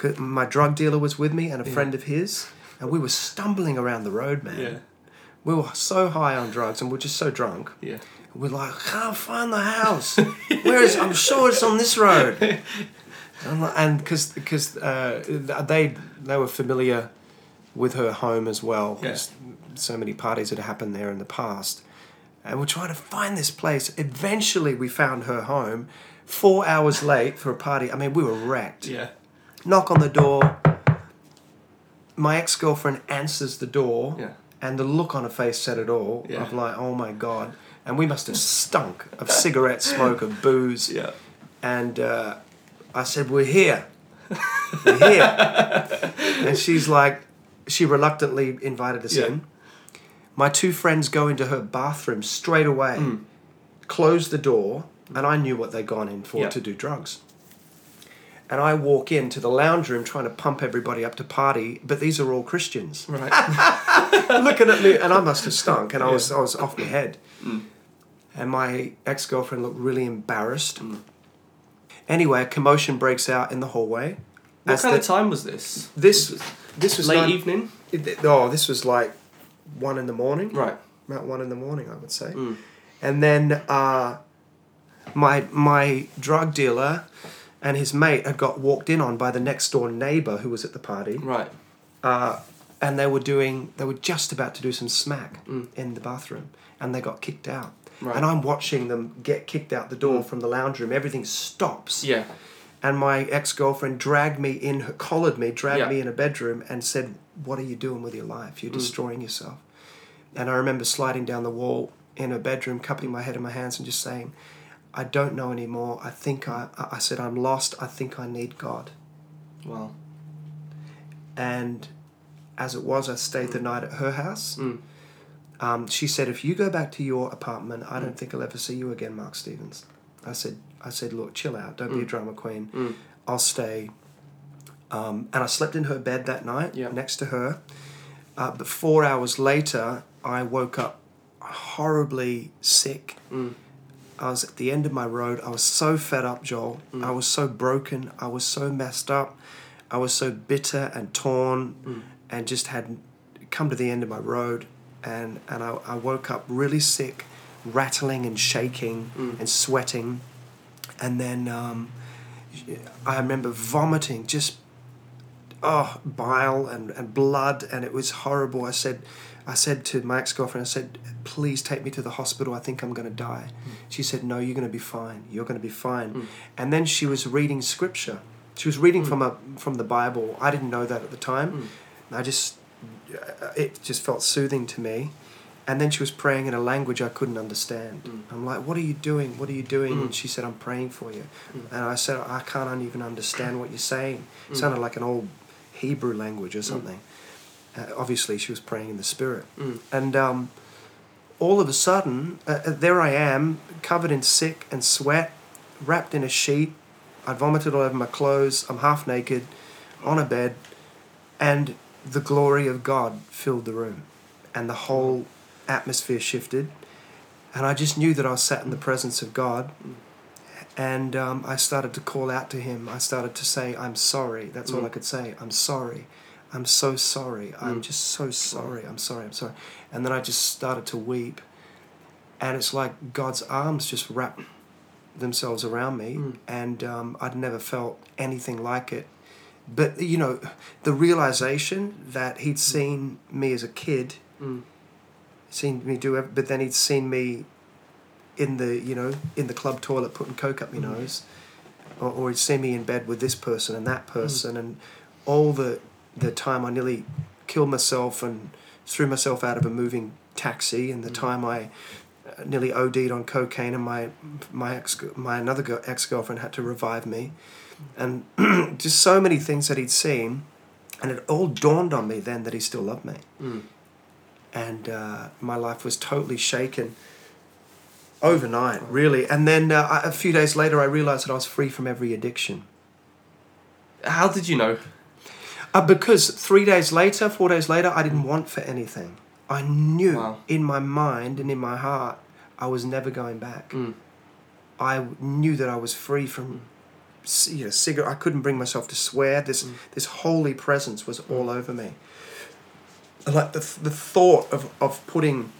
Speaker 2: Right.
Speaker 5: My drug dealer was with me and a
Speaker 2: Yeah.
Speaker 5: friend of his, and we were stumbling around the road, man.
Speaker 2: Yeah.
Speaker 5: We were so high on drugs and we're just so drunk.
Speaker 2: Yeah.
Speaker 5: We're like, I can't find the house. Where is? I'm sure it's on this road. And because because uh, they they were familiar with her home as well. 'cause So many parties had happened there in the past, and we're trying to find this place. Eventually, we found her home. Four hours late for a party. I mean, we were wrecked
Speaker 2: Yeah.
Speaker 5: knock on the door. My ex girlfriend answers the door,
Speaker 2: Yeah.
Speaker 5: and the look on her face said it all.
Speaker 2: Yeah.
Speaker 5: Of like, oh my god, and we must have stunk of cigarette smoke, of booze,
Speaker 2: Yeah.
Speaker 5: and uh, I said, "We're here, we're here," and she's like, she reluctantly invited us
Speaker 2: Yeah.
Speaker 5: in. My two friends go into her bathroom straight away,
Speaker 2: Mm.
Speaker 5: close the door, and I knew what they'd gone in for
Speaker 2: Yeah.
Speaker 5: to do drugs. And I walk into the lounge room trying to pump everybody up to party, but these are all Christians
Speaker 2: Right.
Speaker 5: looking at me, and I must have stunk, and I was, I was off my head.
Speaker 2: Mm.
Speaker 5: And my ex girlfriend looked really embarrassed. Anyway, a commotion breaks out in the hallway.
Speaker 2: what kind
Speaker 5: the-
Speaker 2: of time was this?
Speaker 5: This this was
Speaker 2: Late
Speaker 5: not-
Speaker 2: evening.
Speaker 5: it- oh, this was like one in the morning.
Speaker 2: Right.
Speaker 5: About one in the morning, I would say.
Speaker 2: Mm.
Speaker 5: And then uh, my my drug dealer and his mate had got walked in on by the next door neighbor who was at the party.
Speaker 2: Right.
Speaker 5: Uh, and they were doing they were just about to do some smack
Speaker 2: Mm.
Speaker 5: in the bathroom and they got kicked out.
Speaker 2: Right.
Speaker 5: And I'm watching them get kicked out the door from the lounge room. Everything stops.
Speaker 2: Yeah.
Speaker 5: And my ex girlfriend dragged me in, her, collared me, dragged
Speaker 2: Yeah.
Speaker 5: me in a bedroom, and said, "What are you doing with your life? You're destroying yourself." And I remember sliding down the wall in her bedroom, cupping my head in my hands, and just saying, "I don't know anymore. I think I." I said, "I'm lost. I think I need God."
Speaker 2: Wow.
Speaker 5: And as it was, I stayed the night at her house.
Speaker 2: Mm.
Speaker 5: Um, she said, "If you go back to your apartment, I don't think I'll ever see you again, Mark Stevens." I said, "I said, look, chill out. Don't be a
Speaker 2: Mm.
Speaker 5: drama queen.
Speaker 2: Mm.
Speaker 5: I'll stay." Um, and I slept in her bed that night,
Speaker 2: Yeah.
Speaker 5: next to her. Uh, but four hours later, I woke up horribly sick.
Speaker 2: Mm.
Speaker 5: I was at the end of my road. I was so fed up, Joel.
Speaker 2: Mm.
Speaker 5: I was so broken. I was so messed up. I was so bitter and torn
Speaker 2: Mm.
Speaker 5: and just had come to the end of my road. And, and I, I woke up really sick, rattling and shaking
Speaker 2: Mm.
Speaker 5: and sweating. And then um, I remember vomiting just oh bile and, and blood and it was horrible i said i said to my ex-girlfriend i said please take me to the hospital i think i'm going to die she said no you're going to be fine you're going to be fine
Speaker 2: Mm.
Speaker 5: and then she was reading scripture she was reading from a from the bible i didn't know that at the time i just uh, it just felt soothing to me and then she was praying in a language I couldn't understand.
Speaker 2: Mm.
Speaker 5: I'm like, "What are you doing? What are you doing?"
Speaker 2: Mm.
Speaker 5: And she said, "I'm praying for you."
Speaker 2: Mm.
Speaker 5: And I said, "I can't even understand what you're saying." It
Speaker 2: Mm.
Speaker 5: sounded like an old Hebrew language or something. Uh, obviously, she was praying in the spirit.
Speaker 2: Mm.
Speaker 5: And um, all of a sudden, uh, uh, there I am, covered in sick and sweat, wrapped in a sheet. I vomited all over my clothes. I'm half naked, on a bed, and the glory of God filled the room, and the whole atmosphere shifted. And I just knew that I was sat in the presence of God. And um, I started to call out to him. I started to say, I'm sorry. That's all mm. I could say. I'm sorry. I'm so sorry. I'm mm. just so sorry. I'm sorry. I'm sorry. And then I just started to weep. And it's like God's arms just wrapped themselves around me. Mm. And um, I'd never felt anything like it. But, you know, the realization that He'd seen me as a kid, seen me do it, but then He'd seen me in the, you know, in the club toilet putting Coke up my mm. nose. Or, or he'd see me in bed with this person and that mm. person. And all the, the time I nearly killed myself and threw myself out of a moving taxi, and the mm. time I uh, nearly OD'd on cocaine, and my my ex my another girl, ex girlfriend had to revive me, and just so many things that he'd seen, and it all dawned on me then that he still loved me, and uh, my life was totally shaken. Overnight, really, and then uh, a few days later, I realized that I was free from every addiction.
Speaker 2: How did you know?
Speaker 5: Uh, because three days later, four days later, I didn't want for anything. I knew
Speaker 2: Wow.
Speaker 5: in my mind and in my heart I was never going back.
Speaker 2: Mm.
Speaker 5: I knew that I was free from you know, cigarette. I couldn't bring myself to swear. This
Speaker 2: Mm.
Speaker 5: this holy presence was all over me. Like the, the thought of, of putting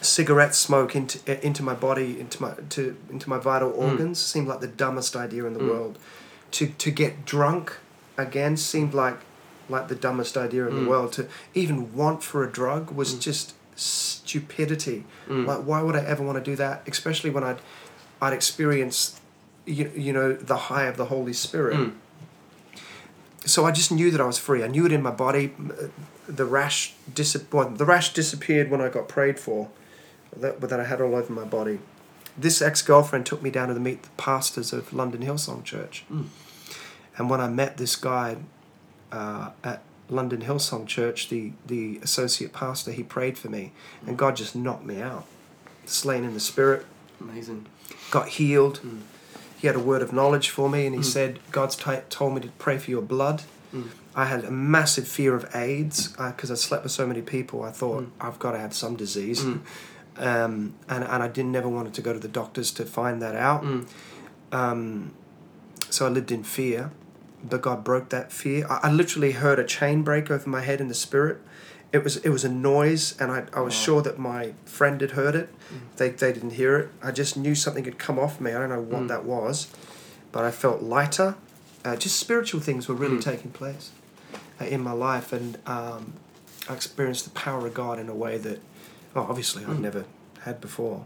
Speaker 5: cigarette smoke into uh, into my body into my to into my vital organs seemed like the dumbest idea in the
Speaker 2: Mm.
Speaker 5: world. To to get drunk again seemed like like the dumbest idea in
Speaker 2: Mm.
Speaker 5: the world. To even want for a drug was just stupidity.
Speaker 2: Mm.
Speaker 5: Like why would I ever want to do that? Especially when I'd I'd experienced you, you know the high of the Holy Spirit.
Speaker 2: Mm.
Speaker 5: So I just knew that I was free. I knew it in my body. Uh, The rash dis- well, the rash disappeared when I got prayed for. That, that I had all over my body. This ex girlfriend took me down to meet the pastors of London Hillsong Church.
Speaker 2: Mm.
Speaker 5: And when I met this guy uh, at London Hillsong Church, the, the associate pastor, he prayed for me. And God just knocked me out. Slain in the spirit,
Speaker 2: Amazing.
Speaker 5: got healed.
Speaker 2: Mm.
Speaker 5: He had a word of knowledge for me, and he
Speaker 2: Mm.
Speaker 5: said, God's t- told me to pray for your blood.
Speaker 2: Mm.
Speaker 5: I had a massive fear of AIDS because I slept with so many people. I thought,
Speaker 2: Mm.
Speaker 5: I've got to have some disease. Um, and, and I didn't never wanted to go to the doctors to find that out.
Speaker 2: Mm.
Speaker 5: Um, so I lived in fear, but God broke that fear. I, I literally heard a chain break over my head in the spirit. It was it was a noise, and I, I was
Speaker 2: Wow.
Speaker 5: sure that my friend had heard it.
Speaker 2: Mm.
Speaker 5: They, they didn't hear it. I just knew something had come off me. I don't know what
Speaker 2: Mm.
Speaker 5: that was, but I felt lighter. Uh, just spiritual things were really
Speaker 2: Mm.
Speaker 5: taking place uh, in my life, and um, I experienced the power of God in a way that, well, obviously I've
Speaker 2: Mm.
Speaker 5: never had before.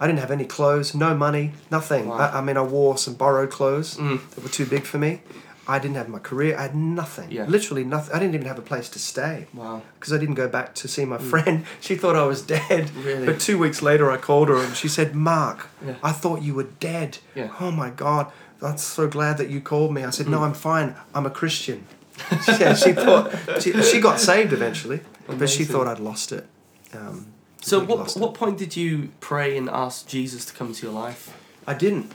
Speaker 5: I didn't have any clothes, no money, nothing.
Speaker 2: Wow.
Speaker 5: I, I mean, I wore some borrowed clothes
Speaker 2: Mm.
Speaker 5: that were too big for me. I didn't have my career. I had nothing.
Speaker 2: Yeah.
Speaker 5: Literally nothing. I didn't even have a place to stay
Speaker 2: Wow.
Speaker 5: because I didn't go back to see my friend. She thought I was dead.
Speaker 2: Mm. Really?
Speaker 5: But two weeks later, I called her and she said, Mark,
Speaker 2: Yeah.
Speaker 5: I thought you were dead.
Speaker 2: Yeah.
Speaker 5: Oh my God. I'm so glad that you called me. I said,
Speaker 2: Mm.
Speaker 5: No, I'm fine. I'm a Christian. yeah, she thought, she, she got saved eventually, but she thought I'd lost it. Um,
Speaker 2: So what what point did you pray and ask Jesus to come into your life?
Speaker 5: I didn't.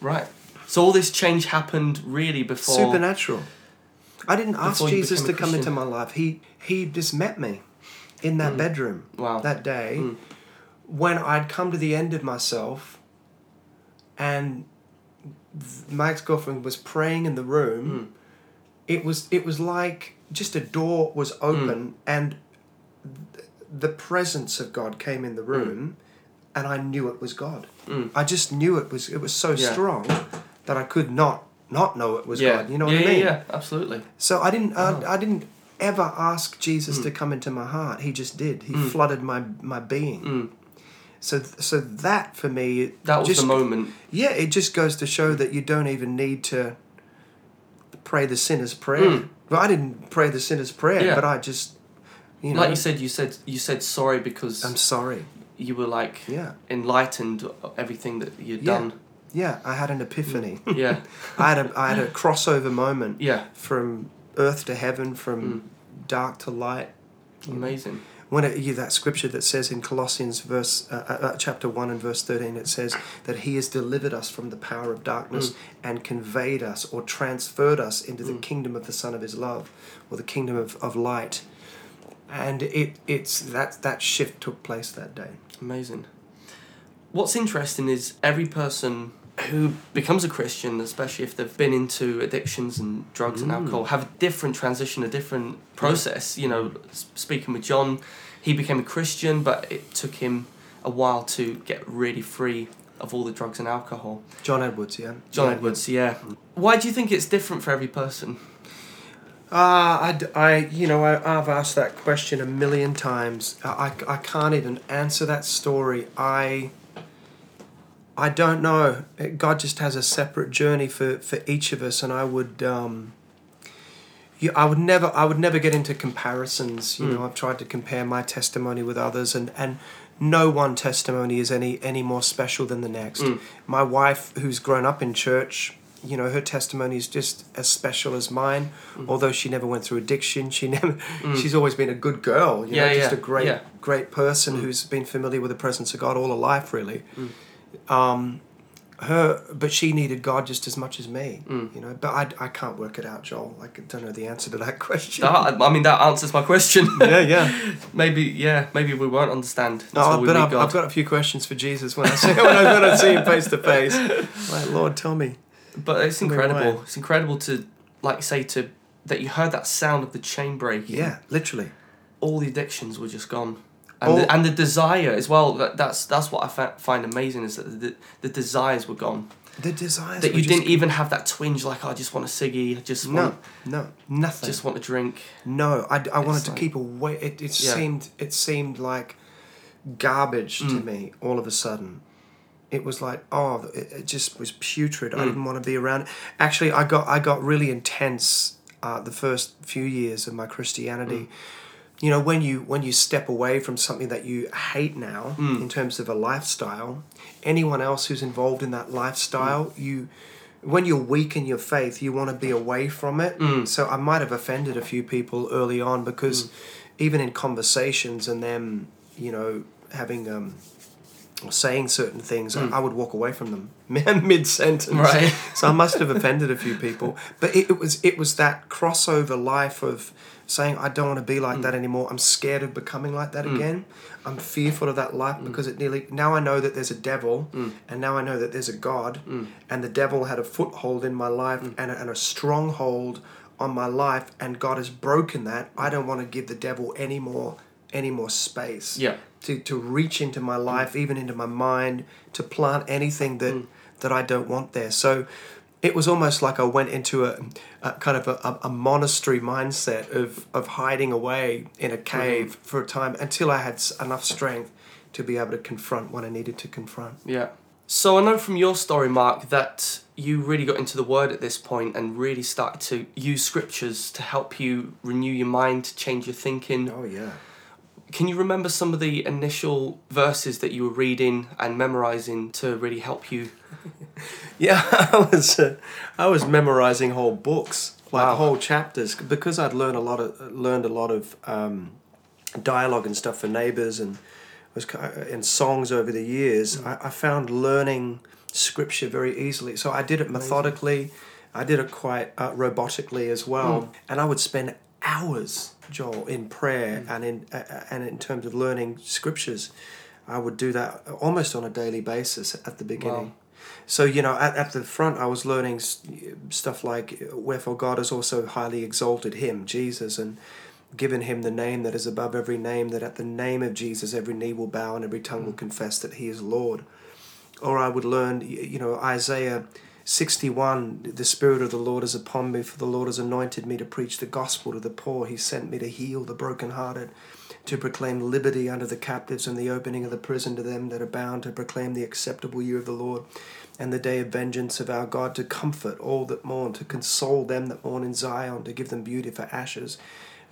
Speaker 2: Right. So all this change happened really before.
Speaker 5: Supernatural. I didn't ask Jesus to come into my life. He he just met me in that
Speaker 2: Mm.
Speaker 5: bedroom
Speaker 2: Wow.
Speaker 5: that day
Speaker 2: Mm.
Speaker 5: when I'd come to the end of myself and my ex-girlfriend was praying in the room.
Speaker 2: Mm.
Speaker 5: It was it was like just a door was open and th- the presence of God came in the room and I knew it was God.
Speaker 2: Mm.
Speaker 5: I just knew it was it was so
Speaker 2: Yeah.
Speaker 5: strong that I could not not know it was
Speaker 2: yeah.
Speaker 5: God. You know
Speaker 2: yeah,
Speaker 5: what I mean?
Speaker 2: Yeah, yeah, absolutely.
Speaker 5: So I didn't. I, I didn't ever ask Jesus
Speaker 2: Mm.
Speaker 5: to come into my heart. He just did. He
Speaker 2: Mm.
Speaker 5: flooded my my being.
Speaker 2: Mm.
Speaker 5: So so that for me
Speaker 2: That was
Speaker 5: just,
Speaker 2: the moment.
Speaker 5: Yeah, it just goes to show that you don't even need to pray the sinner's prayer.
Speaker 2: Mm.
Speaker 5: Well, I didn't pray the sinner's prayer, but I just you know
Speaker 2: like you said, you said you said sorry because
Speaker 5: I'm sorry.
Speaker 2: you were like
Speaker 5: Yeah.
Speaker 2: enlightened everything that you'd
Speaker 5: Yeah.
Speaker 2: done.
Speaker 5: Yeah, I had an epiphany.
Speaker 2: Yeah.
Speaker 5: I had a I had a crossover moment
Speaker 2: Yeah.
Speaker 5: from earth to heaven, from
Speaker 2: Mm.
Speaker 5: dark to light.
Speaker 2: Amazing.
Speaker 5: when it, you, that scripture that says in Colossians verse uh, uh, uh, chapter one and verse thirteen, it says that He has delivered us from the power of darkness
Speaker 2: Mm.
Speaker 5: and conveyed us or transferred us into the kingdom of the Son of His love, or the kingdom of, of light. And it it's that that shift took place that day.
Speaker 2: Amazing. What's interesting is every person who becomes a Christian, especially if they've been into addictions and drugs and mm. alcohol, have a different transition, a different process. You know, speaking with John, he became a Christian, but it took him a while to get really free of all the drugs and alcohol.
Speaker 5: John Edwards, yeah.
Speaker 2: John
Speaker 5: Yeah,
Speaker 2: Edwards, yeah. Why do you think it's different for every person?
Speaker 5: Uh, I, I- you know, I, I've asked that question a million times. I, I, I can't even answer that story. I, I don't know. God just has a separate journey for, for each of us, and I would, um, you, I would never, I would never get into comparisons. You know, I've tried to compare my testimony with others, and and no one testimony is any any more special than the next. My wife, who's grown up in church, you know, her testimony is just as special as mine. Mm. Although she never went through addiction, she never, mm. she's always been a good girl. You
Speaker 2: Yeah,
Speaker 5: know, just
Speaker 2: yeah,
Speaker 5: a great
Speaker 2: yeah.
Speaker 5: great person mm. who's been familiar with the presence of God all her life, really. Um, her, but she needed God just as much as me. You know, but I, I can't work it out, Joel. I don't know the answer to that question.
Speaker 2: That, I mean, that answers my question.
Speaker 5: yeah, yeah.
Speaker 2: maybe, yeah, maybe we won't understand.
Speaker 5: No, but I've. I've got a few questions for Jesus when I see when I, when I see him face to face. Like, Lord, tell me.
Speaker 2: But it's incredible. It's incredible to, like say, to that you heard that sound of the chain breaking.
Speaker 5: Yeah, literally.
Speaker 2: All the addictions were just gone, and
Speaker 5: All-
Speaker 2: the, and the desire as well. That, that's that's what I fa- find amazing is that the, the desires were gone.
Speaker 5: The desires
Speaker 2: That you didn't even have that twinge like "Oh, I just want a ciggy. I just
Speaker 5: No,
Speaker 2: want
Speaker 5: no, nothing.
Speaker 2: just want a drink.
Speaker 5: No, I, I wanted
Speaker 2: It's
Speaker 5: to
Speaker 2: like-
Speaker 5: keep away. It, it
Speaker 2: Yeah.
Speaker 5: seemed it seemed like garbage to
Speaker 2: Mm.
Speaker 5: me. All of a sudden, it was like oh, it, it just was putrid.
Speaker 2: Mm.
Speaker 5: I didn't want to be around. it. Actually, I got I got really intense uh, the first few years of my Christianity.
Speaker 2: Mm.
Speaker 5: You know, when you when you step away from something that you hate now
Speaker 2: Mm.
Speaker 5: in terms of a lifestyle, anyone else who's involved in that lifestyle,
Speaker 2: Mm.
Speaker 5: you when you're weak in your faith, you want to be away from it.
Speaker 2: Mm.
Speaker 5: So I might have offended a few people early on because even in conversations and them, you know, having um, or saying certain things, I, I would walk away from them mid sentence.
Speaker 2: Right.
Speaker 5: So I must have offended a few people. But it, it was it was that crossover life of saying I don't want to be like hmm. that anymore. I'm scared of becoming like that hmm. again. I'm fearful of that life because it nearly now I know that there's a devil and now I know that there's a God and the devil had a foothold in my life and, a, and a stronghold on my life and God has broken that. I don't want to give the devil any more any more space
Speaker 2: Yeah.
Speaker 5: to, to reach into my life, mm. even into my mind, to plant anything that mm. that I don't want there. So it was almost like I went into a, a kind of a, a, a monastery mindset of, of hiding away in a mm-hmm. cave for a time until I had enough strength to be able to confront what I needed to confront.
Speaker 2: Yeah. So I know from your story, Mark, that you really got into the word at this point and really started to use scriptures to help you renew your mind, change your thinking.
Speaker 5: Oh yeah.
Speaker 2: Can you remember some of the initial verses that you were reading and memorizing to really help you?
Speaker 5: Yeah, I was uh, I was memorizing whole books, like
Speaker 2: Wow.
Speaker 5: whole chapters, because I'd learned a lot of learned a lot of um, dialogue and stuff for neighbors and was ki- and songs over the years. I, I found learning scripture very easily, so I did it methodically. I did it quite uh, robotically as well, and I would spend hours, Joel, in prayer and in uh, uh, and in terms of learning scriptures. I would do that almost on a daily basis at the beginning. So you know, at, at the front, I was learning stuff like wherefore God has also highly exalted him, Jesus, and given him the name that is above every name. That at the name of Jesus, every knee will bow and every tongue will confess that He is Lord. Or I would learn, you know, Isaiah. 61 The Spirit of the Lord is upon me, for the Lord has anointed me to preach the gospel to the poor. He sent me to heal the brokenhearted, to proclaim liberty unto the captives and the opening of the prison to them that are bound, to proclaim the acceptable year of the Lord and the day of vengeance of our God, to comfort all that mourn, to console them that mourn in Zion, to give them beauty for ashes,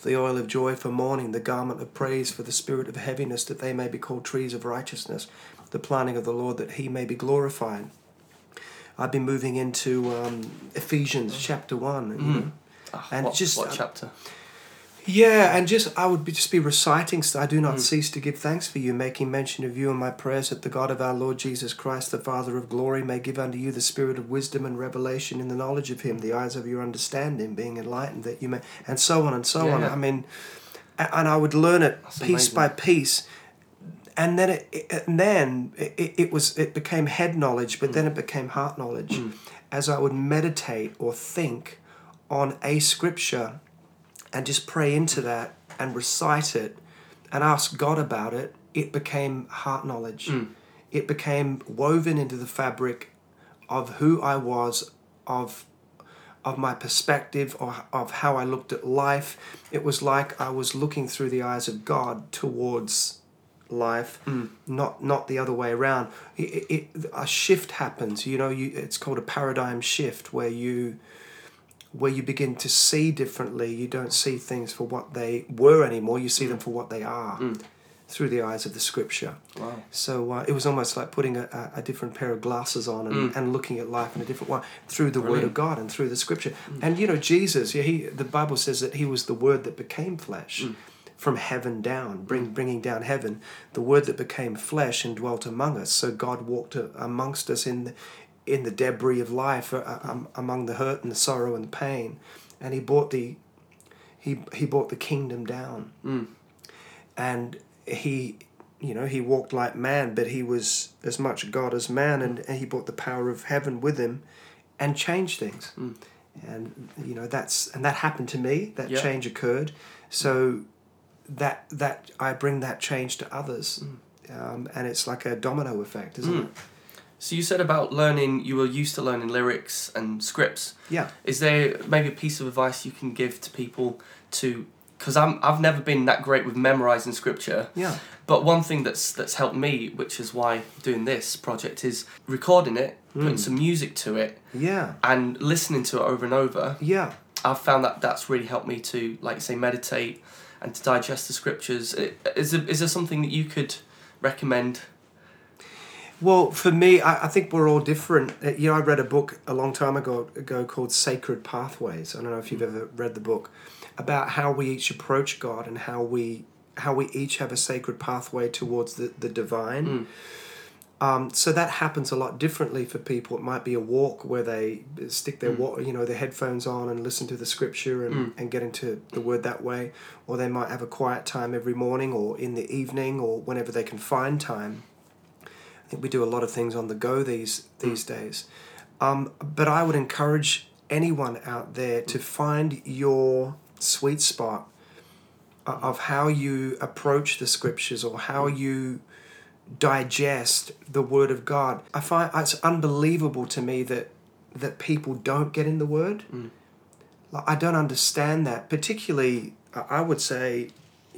Speaker 5: the oil of joy for mourning, the garment of praise for the spirit of heaviness, that they may be called trees of righteousness, the planting of the Lord, that he may be glorified. I've been moving into um, Ephesians mm. chapter 1. You mm. know,
Speaker 2: Ah,
Speaker 5: And
Speaker 2: what,
Speaker 5: just-
Speaker 2: what uh, chapter?
Speaker 5: Yeah, and just I would be, just be reciting. I do not mm. cease to give thanks for you, making mention of you in my prayers that the God of our Lord Jesus Christ, the Father of glory, may give unto you the spirit of wisdom and revelation in the knowledge of Him, the eyes of your understanding being enlightened, that you may, and so on and so
Speaker 2: Yeah,
Speaker 5: on.
Speaker 2: yeah.
Speaker 5: I mean, and I would learn it
Speaker 2: That's
Speaker 5: piece
Speaker 2: amazing.
Speaker 5: by piece. And then it, it and then it, it- it was it became head knowledge, but hmm. then it became heart knowledge, hmm. as I would meditate or think on a scripture and just pray into hmm. that and recite it and ask God about it, it became heart knowledge. It became woven into the fabric of who I was, of of my perspective or of how I looked at life. It was like I was looking through the eyes of God towards life, mm. not not the other way around. It, it, a shift happens. You know, you, it's called a paradigm shift where you where you begin to see differently. You don't see things for what they were anymore. You see them mm. for what they are mm. through the eyes of the scripture.
Speaker 2: Wow.
Speaker 5: So uh, it was almost like putting a, a, a different pair of glasses on and, and looking at life in a different way through the Word of God and through the Scripture. And you know, Jesus, yeah, he the Bible says that He was the Word that became flesh. From heaven down, bring, bringing down heaven, the word that became flesh and dwelt among us. So God walked amongst us in the, in the debris of life, uh, um, among the hurt and the sorrow and the pain, and He brought the he he brought the kingdom down. And he you know he walked like man but he was as much god as man and, and he brought the power of heaven with him and changed things. And you know that's and that happened to me. That
Speaker 2: Yeah.
Speaker 5: change occurred. So that that i bring that change to others mm. um, and it's like a domino effect isn't mm. it
Speaker 2: So you said about learning, you were used to learning lyrics and scripts.
Speaker 5: yeah
Speaker 2: Is there maybe a piece of advice you can give to people to? Because I'm I've never been that great with memorizing scripture.
Speaker 5: yeah
Speaker 2: But one thing that's that's helped me, which is why I'm doing this project, is recording it, putting mm. some music to it,
Speaker 5: yeah
Speaker 2: and listening to it over and over.
Speaker 5: yeah
Speaker 2: I've found that that's really helped me to, like say, meditate and to digest the scriptures. Is there, is there something that you could recommend?
Speaker 5: Well, for me, I, I think we're all different. Uh, You know, I read a book a long time ago, ago called Sacred Pathways. I don't know if you've ever read the book about how we each approach God and how we how we each have a sacred pathway towards the, the divine. Um, so that happens a lot differently for people. It might be a walk where they stick their mm. wa- you know their headphones on and listen to the scripture and, mm. and get into the word that way, or they might have a quiet time every morning or in the evening or whenever they can find time. I think we do a lot of things on the go these mm. these days. Um, but I would encourage anyone out there to find your sweet spot uh, of how you approach the scriptures or how you digest the word of God. I find it's unbelievable to me that that people don't get in the word. Mm. Like, I don't understand that, particularly I would say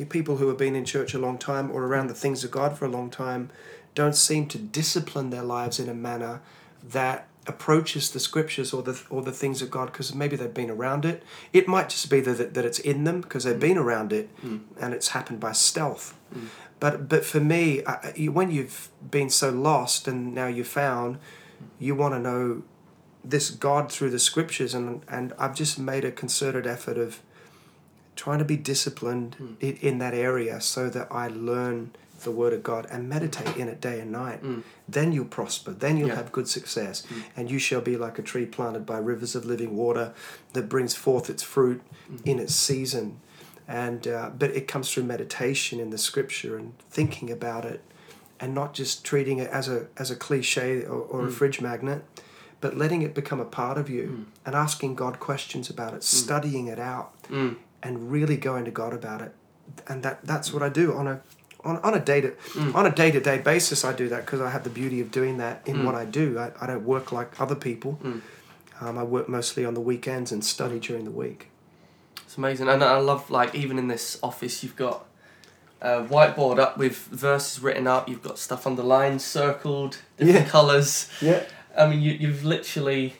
Speaker 5: people who have been in church a long time or around the things of God for a long time don't seem to discipline their lives in a manner that approaches the scriptures or the or the things of God because maybe they've been around it. It might just be that that it's in them because they've mm. been around it mm. and it's happened by stealth. But but for me, I, when you've been so lost and now you're found, you want to know this God through the scriptures and and I've just made a concerted effort of trying to be disciplined hmm. in, in that area so that I learn the word of God and meditate in it day and night. Hmm. Then you'll prosper. Then you'll
Speaker 2: Yeah.
Speaker 5: have good success. Hmm. And you shall be like a tree planted by rivers of living water that brings forth its fruit in its season. And uh, but it comes through meditation in the scripture and thinking about it and not just treating it as a as a cliche or, or a mm. fridge magnet, but letting it become a part of you mm. and asking God questions about it, mm. studying it out, and really going to God about it. And that that's what I do on a on, on a day to on a day to day basis. I do that because I have the beauty of doing that in what I do. I, I don't work like other people. Um, I work mostly on the weekends and study during the week.
Speaker 2: It's amazing, and I love like even in this office, you've got a whiteboard up with verses written up. You've got stuff underlined, circled, different
Speaker 5: Yeah.
Speaker 2: colours.
Speaker 5: Yeah,
Speaker 2: I mean, you you've literally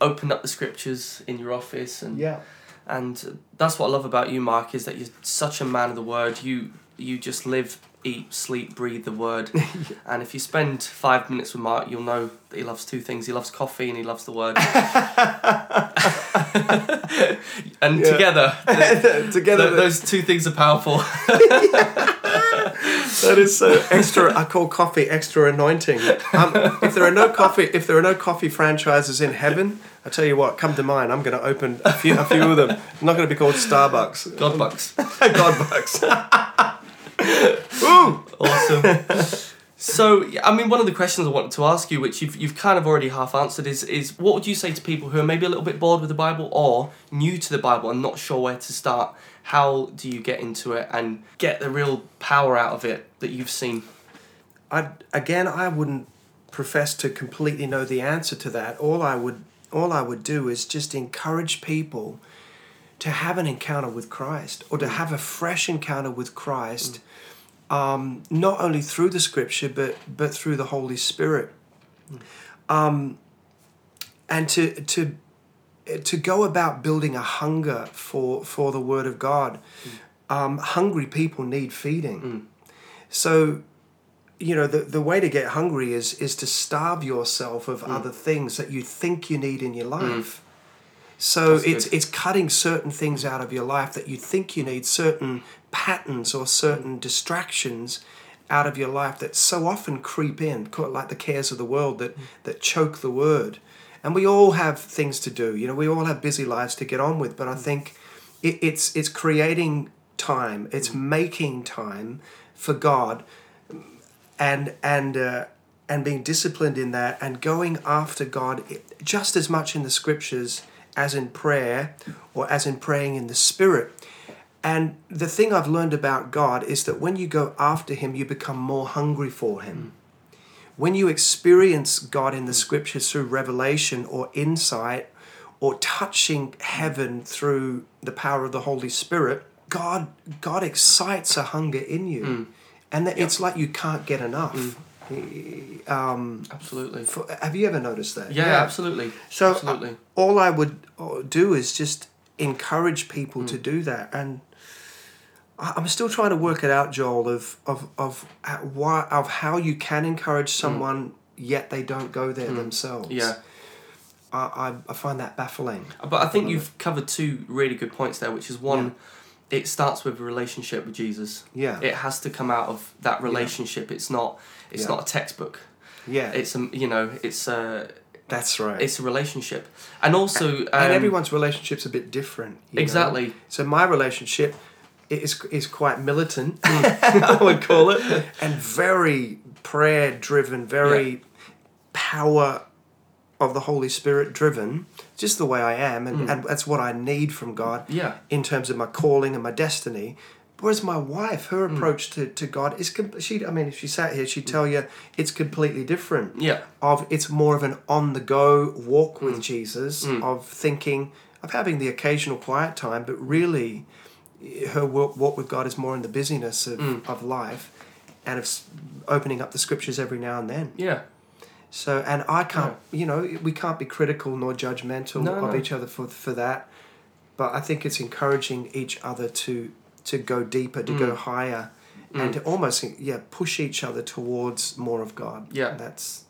Speaker 2: opened up the scriptures in your office, and
Speaker 5: yeah,
Speaker 2: and that's what I love about you, Mark, is that you're such a man of the word. You you just live, eat, sleep, breathe the word. and if you spend five minutes with Mark, you'll know that he loves two things. He loves coffee and he loves the word. and
Speaker 5: Yeah.
Speaker 2: together, th-
Speaker 5: Together,
Speaker 2: th- those two things are powerful.
Speaker 5: that is so extra. I call coffee extra anointing. Um, if there are no coffee, if there are no coffee franchises in heaven, I tell you what, come to mine. I'm going to open a few, a few of them. I'm not going to be called Starbucks.
Speaker 2: God bucks.
Speaker 5: Godbucks.
Speaker 2: Awesome. So, I mean, one of the questions I wanted to ask you, which you've, you've kind of already half answered, is, is what would you say to people who are maybe a little bit bored with the Bible or new to the Bible and not sure where to start? How do you get into it and get the real power out of it that you've seen?
Speaker 5: I again, I wouldn't profess to completely know the answer to that. All I would, all I would do is just encourage people to have an encounter with Christ or to have a fresh encounter with Christ, um, not only through the Scripture but but through the Holy Spirit, um, and to to to go about building a hunger for for the Word of God. Um, hungry people need feeding. So you know the, the way to get hungry is is to starve yourself of other things that you think you need in your life so
Speaker 2: That's
Speaker 5: it's
Speaker 2: good.
Speaker 5: it's cutting certain things out of your life that you think you need certain patterns or certain distractions out of your life that so often creep in like the cares of the world that that choke the word. And we all have things to do you know we all have busy lives to get on with but i think it, it's it's creating time it's making time for god and and uh, and being disciplined in that and going after God just as much in the scriptures as in prayer or as in praying in the spirit. And the thing I've learned about God is that when you go after him you become more hungry for him. When you experience God in the scriptures through revelation or insight or touching heaven through the power of the Holy Spirit, God God excites a hunger in you. Mm. And that it's like you can't get enough. Mm. Um,
Speaker 2: Absolutely.
Speaker 5: for, have you ever noticed that?
Speaker 2: Yeah, absolutely.
Speaker 5: So uh,
Speaker 2: absolutely.
Speaker 5: all I would uh, do is just encourage people to do that, and I- I'm still trying to work it out, Joel, of of of why of how you can encourage someone yet they don't go there themselves.
Speaker 2: Yeah.
Speaker 5: I, I I find that baffling.
Speaker 2: But I think you've covered two really good points there, which is one, it starts with a relationship with Jesus.
Speaker 5: Yeah.
Speaker 2: It has to come out of that relationship. It's not. It's
Speaker 5: Yeah.
Speaker 2: not a textbook.
Speaker 5: Yeah,
Speaker 2: It's a you know it's a
Speaker 5: that's right.
Speaker 2: it's a relationship, and also um,
Speaker 5: and everyone's relationship's a bit different. you know?
Speaker 2: Exactly.
Speaker 5: So my relationship is is quite militant, I would call it, and very prayer driven, very power of the Holy Spirit driven. Just the way I am, and, mm. and that's what I need from God.
Speaker 2: Yeah.
Speaker 5: In terms of my calling and my destiny. Whereas my wife, her mm. approach to, to God is com- she. I mean, if she sat here, she'd tell you it's completely different
Speaker 2: Yeah.
Speaker 5: of it's more of an on the go walk with mm. Jesus of thinking of having the occasional quiet time but really her walk, walk with God is more in the busyness of, of life and of opening up the scriptures every now and then
Speaker 2: Yeah.
Speaker 5: So and I can't you know we can't be critical nor judgmental
Speaker 2: No,
Speaker 5: of
Speaker 2: no.
Speaker 5: each other for for that but I think it's encouraging each other to to go deeper to
Speaker 2: Mm.
Speaker 5: go higher and to almost yeah push each other towards more of God
Speaker 2: Yeah.
Speaker 5: that's,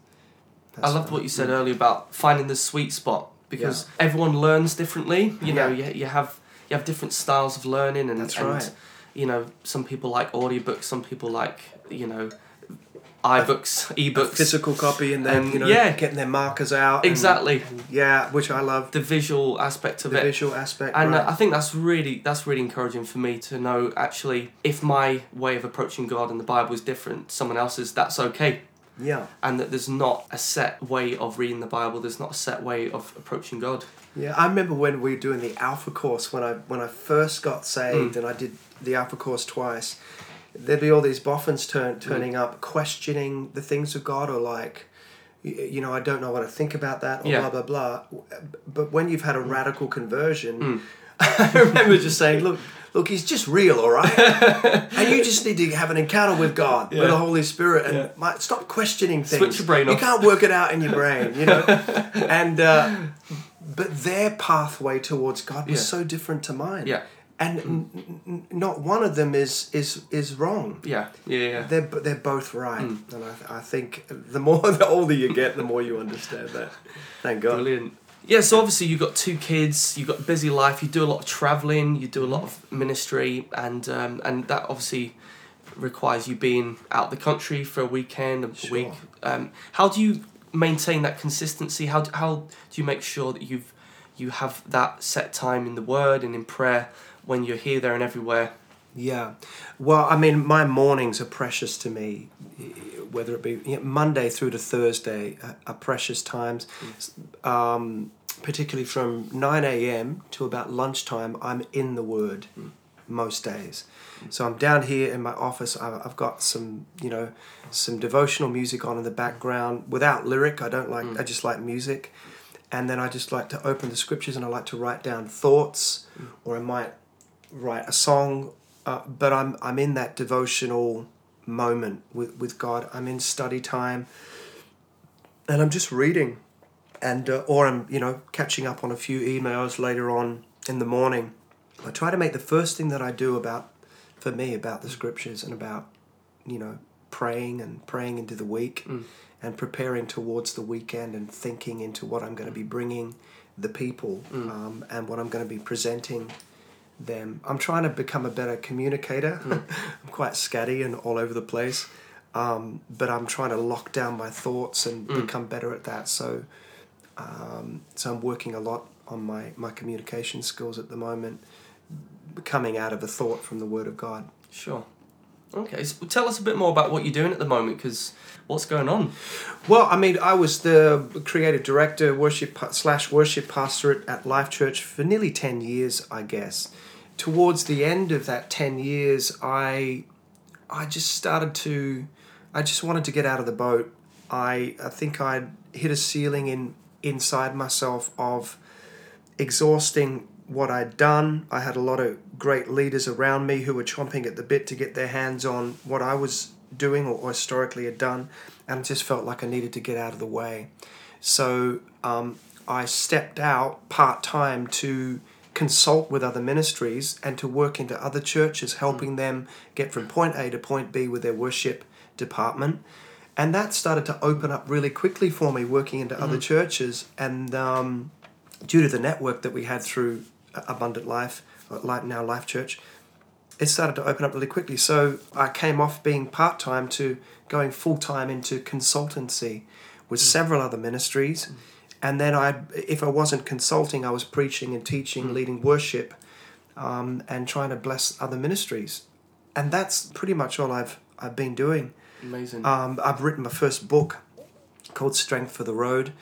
Speaker 2: I
Speaker 5: that's
Speaker 2: loved what you said earlier about finding the sweet spot because everyone learns differently. You know,
Speaker 5: Yeah.
Speaker 2: you, you have you have different styles of learning, and
Speaker 5: That's
Speaker 2: and. You know, some people like audiobooks, some people like you know, iBooks, ebooks.
Speaker 5: physical copy and then
Speaker 2: Um,
Speaker 5: you know
Speaker 2: yeah.
Speaker 5: getting their markers out and-
Speaker 2: Exactly,
Speaker 5: yeah which i love
Speaker 2: the visual aspect of
Speaker 5: the
Speaker 2: it.
Speaker 5: The visual aspect
Speaker 2: And uh,
Speaker 5: right.
Speaker 2: I think that's really that's really encouraging for me to know actually if my way of approaching God and the Bible is different, someone else's, that's okay.
Speaker 5: yeah
Speaker 2: And that there's not a set way of reading the Bible. There's not a set way of approaching God.
Speaker 5: yeah i remember when we were doing the alpha course when i when i first got
Speaker 2: Mm.
Speaker 5: saved and i did the alpha course twice there'd be all these boffins turn,
Speaker 2: Mm.
Speaker 5: turning up questioning the things of god or like you know i don't know what to think about that or
Speaker 2: Yeah. Mm.
Speaker 5: blah blah blah but when you've had a radical conversion i remember just saying look look he's just real all right and you just need to have an encounter with God, with the Holy Spirit, and my, stop questioning things.
Speaker 2: Switch your brain off.
Speaker 5: You can't work it out in your brain, you know. and uh, but their pathway towards God was
Speaker 2: Yeah.
Speaker 5: so different to mine.
Speaker 2: Yeah.
Speaker 5: And n- n- not one of them is is is wrong.
Speaker 2: Yeah, yeah, yeah.
Speaker 5: They're they're both right, and I, I think the more the older you get, the more you understand that. Thank God.
Speaker 2: Brilliant. Yeah, so obviously you've got two kids, you've got a busy life, you do a lot of travelling, you do a lot of ministry, and um, and that obviously requires you being out the country for a weekend, a
Speaker 5: Sure.
Speaker 2: week. Um, how do you maintain that consistency? How, do- how do you make sure that you've you have that set time in the Word and in prayer when you're here, there, and everywhere?
Speaker 5: Yeah, well, I mean, my mornings are precious to me, whether it be you know, Monday through to Thursday are, are precious times. Mm. Um, particularly from nine a.m. to about lunchtime, I'm in the Word mm. most days. Mm. So I'm down here in my office. I've got some, you know, some devotional music on in the background without lyric. I don't like. I just like music, and then I just like to open the scriptures and I like to write down thoughts, or I might write a song. Uh, but I'm I'm in that devotional moment with with God. I'm in study time, and I'm just reading, and uh, or I'm you know catching up on a few emails later on in the morning. I try to make the first thing that I do about for me about the scriptures and about you know praying and praying into the week and preparing towards the weekend and thinking into what I'm going to be bringing the people um, and what I'm going to be presenting them. I'm trying to become a better communicator. I'm quite scatty and all over the place, um, but I'm trying to lock down my thoughts and become better at that. So, um, so I'm working a lot on my my communication skills at the moment, coming out of a thought from the Word of God.
Speaker 2: Sure. Okay, so tell us a bit more about what you're doing at the moment, because what's going on?
Speaker 5: Well, I mean, I was the creative director, worship slash worship pastorate at Life Church for nearly ten years, I guess. Towards the end of that ten years, I, I just started to, I just wanted to get out of the boat. I I think I'd hit a ceiling in inside myself of exhausting what I'd done. I had a lot of great leaders around me who were chomping at the bit to get their hands on what I was doing or, or historically had done, and I just felt like I needed to get out of the way. So um, I stepped out part time to consult with other ministries and to work into other churches, helping them get from point A to point B with their worship department. And that started to open up really quickly for me, working into other churches. And um, due to the network that we had through Abundant Life, uh, like now Life Church, it started to open up really quickly. So I came off being part time to going full time into consultancy with several other ministries. And then I, if I wasn't consulting, I was preaching and teaching, leading worship, um, and trying to bless other ministries. And that's pretty much all I've I've been doing.
Speaker 2: Amazing.
Speaker 5: Um, I've written my first book called Strength for the Road,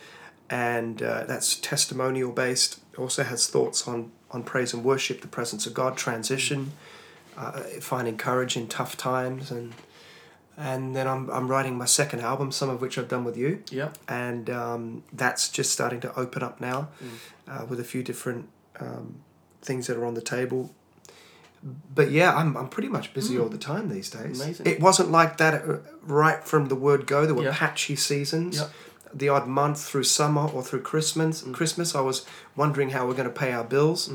Speaker 5: and uh, that's testimonial based. Also has thoughts on, on praise and worship, the presence of God, transition, uh, finding courage in tough times, and and then I'm, I'm writing my second album, some of which I've done with you,
Speaker 2: yeah.
Speaker 5: and um, that's just starting to open up now uh, with a few different um, things that are on the table. But yeah, I'm, I'm pretty much busy all the time these days.
Speaker 2: Amazing.
Speaker 5: It wasn't like that uh, right from the word go. There were
Speaker 2: Yeah.
Speaker 5: patchy seasons.
Speaker 2: Yeah.
Speaker 5: The odd month through summer or through Christmas. Christmas, I was wondering how we're going to pay our bills.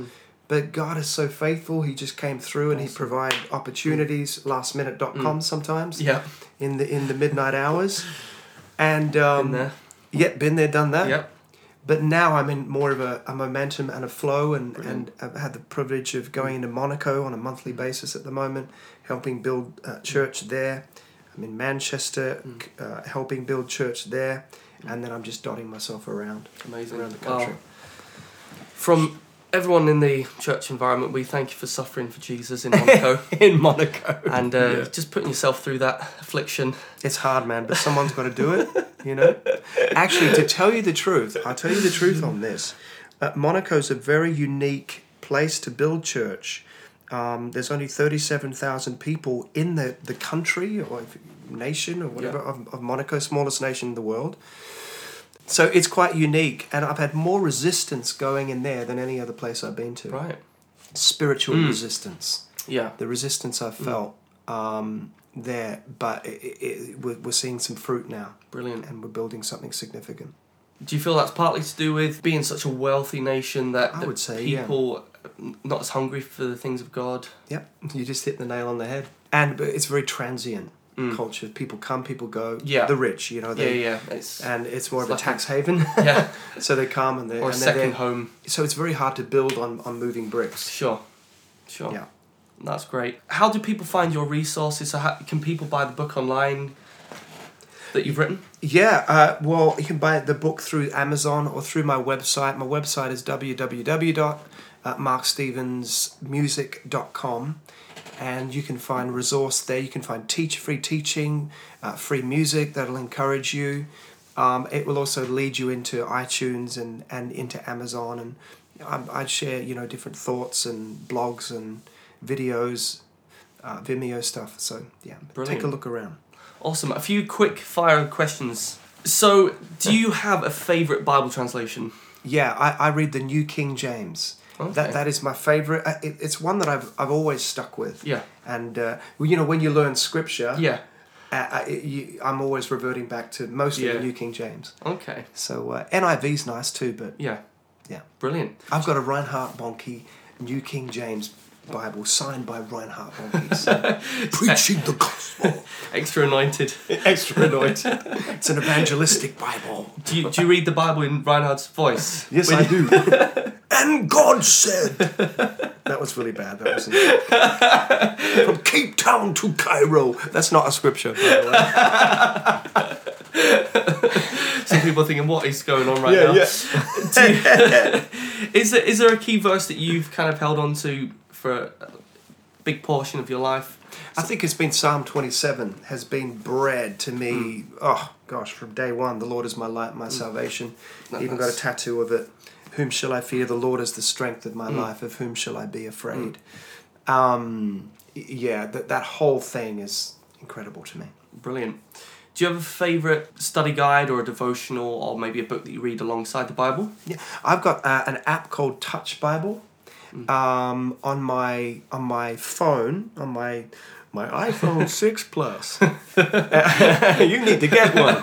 Speaker 5: But God is so faithful. He just came through and He provided opportunities. Lastminute.com sometimes
Speaker 2: Yeah.
Speaker 5: in the in the midnight hours, and um,
Speaker 2: there.
Speaker 5: yeah, been there, done that.
Speaker 2: Yep.
Speaker 5: But now I'm in more of a, a momentum and a flow, and, and I've had the privilege of going into Monaco on a monthly basis at the moment, helping build uh, church there. I'm in Manchester, c- uh, helping build church there, and then I'm just dotting myself around
Speaker 2: Amazing.
Speaker 5: around the country.
Speaker 2: Wow. From everyone in the church environment, we thank you for suffering for Jesus in Monaco
Speaker 5: in Monaco,
Speaker 2: and uh,
Speaker 5: Yeah.
Speaker 2: just putting yourself through that affliction.
Speaker 5: It's hard, man, but someone's got to do it, you know? Actually, to tell you the truth, I'll tell you the truth on this. Uh, Monaco's a very unique place to build church. Um, there's only 37,000 people in the, the country or nation or whatever
Speaker 2: Yeah.
Speaker 5: of, of Monaco, smallest nation in the world. So it's quite unique, and I've had more resistance going in there than any other place I've been to.
Speaker 2: Right.
Speaker 5: Spiritual
Speaker 2: Mm.
Speaker 5: resistance
Speaker 2: Yeah.
Speaker 5: the resistance I felt um, there, but it, it, we're, we're seeing some fruit now,
Speaker 2: Brilliant.
Speaker 5: and we're building something significant.
Speaker 2: Do you feel that's partly to do with being such a wealthy nation that,
Speaker 5: I would say, yeah.
Speaker 2: people not as hungry for the things of God.
Speaker 5: Yep, you just hit the nail on the head. And but it's very transient
Speaker 2: Mm.
Speaker 5: culture. People come, people go.
Speaker 2: Yeah.
Speaker 5: the rich, you know.
Speaker 2: Yeah,
Speaker 5: They,
Speaker 2: yeah. It's
Speaker 5: And it's more
Speaker 2: It's
Speaker 5: of a tax haven.
Speaker 2: yeah,
Speaker 5: so they come and they
Speaker 2: or a
Speaker 5: and they're
Speaker 2: second
Speaker 5: there.
Speaker 2: home.
Speaker 5: So it's very hard to build on on moving bricks.
Speaker 2: Sure, sure.
Speaker 5: Yeah.
Speaker 2: That's great. How do people find your resources? So how, can people buy the book online that you've written?
Speaker 5: Yeah, uh, well, you can buy the book through Amazon or through my website. My website is www.markstevensmusic.com and you can find resource there. You can find teach free teaching, uh, free music that'll encourage you. Um, it will also lead you into iTunes and, and into Amazon, and I, I'd share you know different thoughts and blogs and videos, uh, Vimeo stuff. So yeah, take a look around.
Speaker 2: Awesome. A few quick fire questions. So, do you have a favorite Bible translation?
Speaker 5: Yeah, I, I read the New King James.
Speaker 2: Okay.
Speaker 5: That that is my favorite. Uh, It, it's one that I've I've always stuck with.
Speaker 2: Yeah.
Speaker 5: And uh, well, you know when you learn scripture,
Speaker 2: Yeah.
Speaker 5: uh, I, it- you, I'm always reverting back to mostly
Speaker 2: Yeah.
Speaker 5: the New King James.
Speaker 2: Okay.
Speaker 5: So uh, NIV's nice too, but
Speaker 2: Yeah.
Speaker 5: yeah,
Speaker 2: Brilliant.
Speaker 5: I've got a Reinhard Bonnke New King James Bible signed by Reinhard Bonnke. So, preaching the gospel,
Speaker 2: Extra anointed.
Speaker 5: extra anointed. It's an evangelistic Bible.
Speaker 2: Do you, do you read the Bible in Reinhard's voice?
Speaker 5: Yes,
Speaker 2: When
Speaker 5: I do. And God said. That was really bad. That wasn't. From Cape Town to Cairo. That's not a scripture, by the way.
Speaker 2: Some people are thinking, what is going on right now? Do you- is, there, is there a key verse that you've kind of held on to for a big portion of your life?
Speaker 5: I think it's been Psalm 27 has been bred to me. Hmm. Oh gosh, from day one, the Lord is my light, my hmm. salvation.
Speaker 2: That-
Speaker 5: Even got a tattoo of it. Whom shall I fear? The Lord is the strength of my life. Of whom shall I be afraid? Um, yeah, that that whole thing is incredible to me.
Speaker 2: Brilliant. Do you have a favourite study guide or a devotional or maybe a book that you read alongside the Bible?
Speaker 5: Yeah, I've got uh, an app called Touch Bible um, on my on my phone on my my iPhone six plus. you need to get one.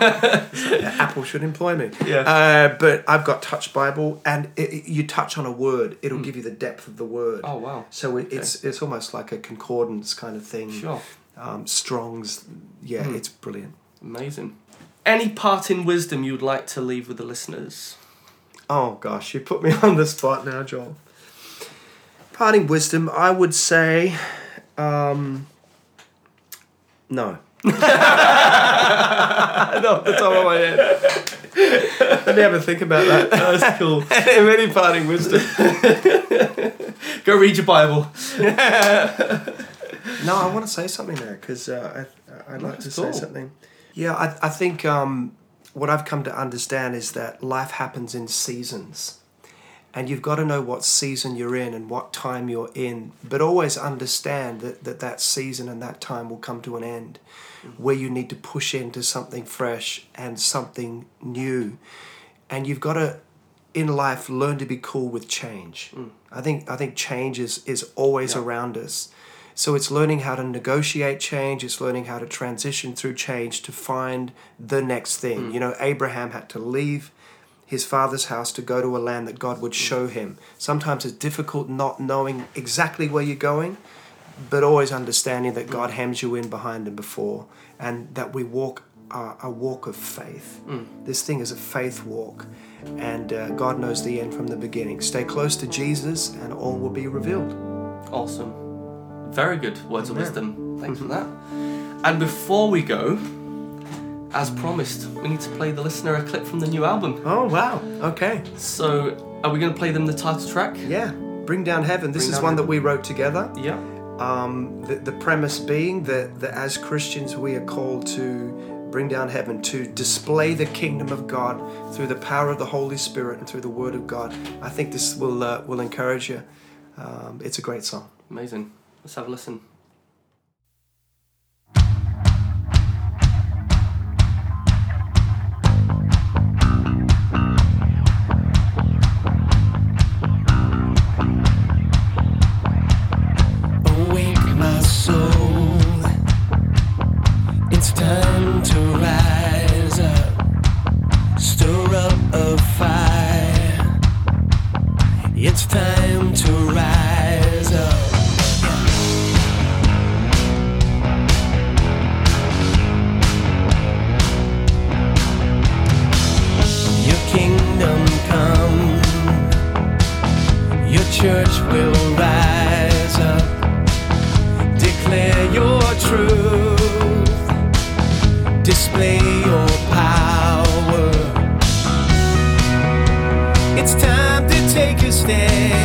Speaker 5: Apple should employ me.
Speaker 2: Yeah.
Speaker 5: Uh, but I've got Touch Bible, and it, it- you touch on a word, it'll give you the depth of the word.
Speaker 2: Oh, wow.
Speaker 5: So it, it's it's almost like a concordance kind of thing.
Speaker 2: Sure.
Speaker 5: Um, Strong's, yeah, it's brilliant.
Speaker 2: Amazing. Any parting wisdom you'd like to leave with the listeners?
Speaker 5: Oh gosh, you put me on the spot now, Joel. Parting wisdom, I would say, um, no. no, the top of my head. Let me have a think about that.
Speaker 2: That's cool.
Speaker 5: Any parting wisdom?
Speaker 2: Go read your Bible.
Speaker 5: No, I want to say something there because uh, I, I'd like
Speaker 2: That's
Speaker 5: to
Speaker 2: cool.
Speaker 5: say something. Yeah, I, I think um, what I've come to understand is that life happens in seasons. And you've got to know what season you're in and what time you're in, but always understand that that, that season and that time will come to an end where you need to push into something fresh and something new. And you've got to, in life, learn to be cool with change. Mm. I think I think change is, is always
Speaker 2: Yeah.
Speaker 5: around us. So it's learning how to negotiate change, it's learning how to transition through change to find the next thing. Mm. You know, Abraham had to leave his father's house to go to a land that God would show him. Sometimes it's difficult not knowing exactly where you're going, but always understanding that God hems you in behind and before, and that we walk uh, a walk of faith. This thing is a faith walk, and uh, God knows the end from the beginning. Stay close to Jesus, and all will be revealed.
Speaker 2: Awesome. Very good words of wisdom. Thanks for that. And before we go, as promised, we need to play the listener a clip from the new album.
Speaker 5: Oh, wow. Okay.
Speaker 2: So, are we going to play them the title track?
Speaker 5: Yeah. Bring Down Heaven. This
Speaker 2: Bring
Speaker 5: is
Speaker 2: Down
Speaker 5: one that we wrote together.
Speaker 2: Yeah.
Speaker 5: Um, the, the premise being that, that as Christians we are called to bring down heaven, to display the kingdom of God through the power of the Holy Spirit and through the Word of God. I think this will uh, will encourage you. Um, it's a great song.
Speaker 2: Amazing. Let's have a listen.
Speaker 6: It's time stay.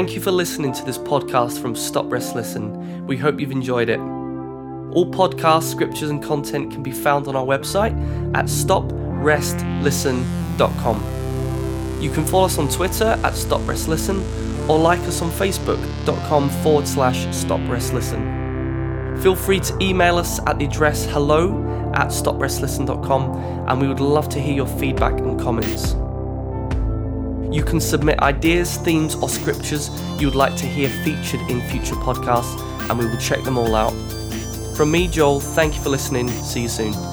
Speaker 2: Thank you for listening to this podcast from Stop Rest Listen. We hope you've enjoyed it. All podcasts, scriptures, and content can be found on our website at stoprestlisten.com. You can follow us on Twitter at stoprestlisten or like us on facebook.com forward slash stoprestlisten. Feel free to email us at the address hello at stoprestlisten.com and we would love to hear your feedback and comments. You can submit ideas, themes, or scriptures you would like to hear featured in future podcasts, and we will check them all out. From me, Joel, thank you for listening. See you soon.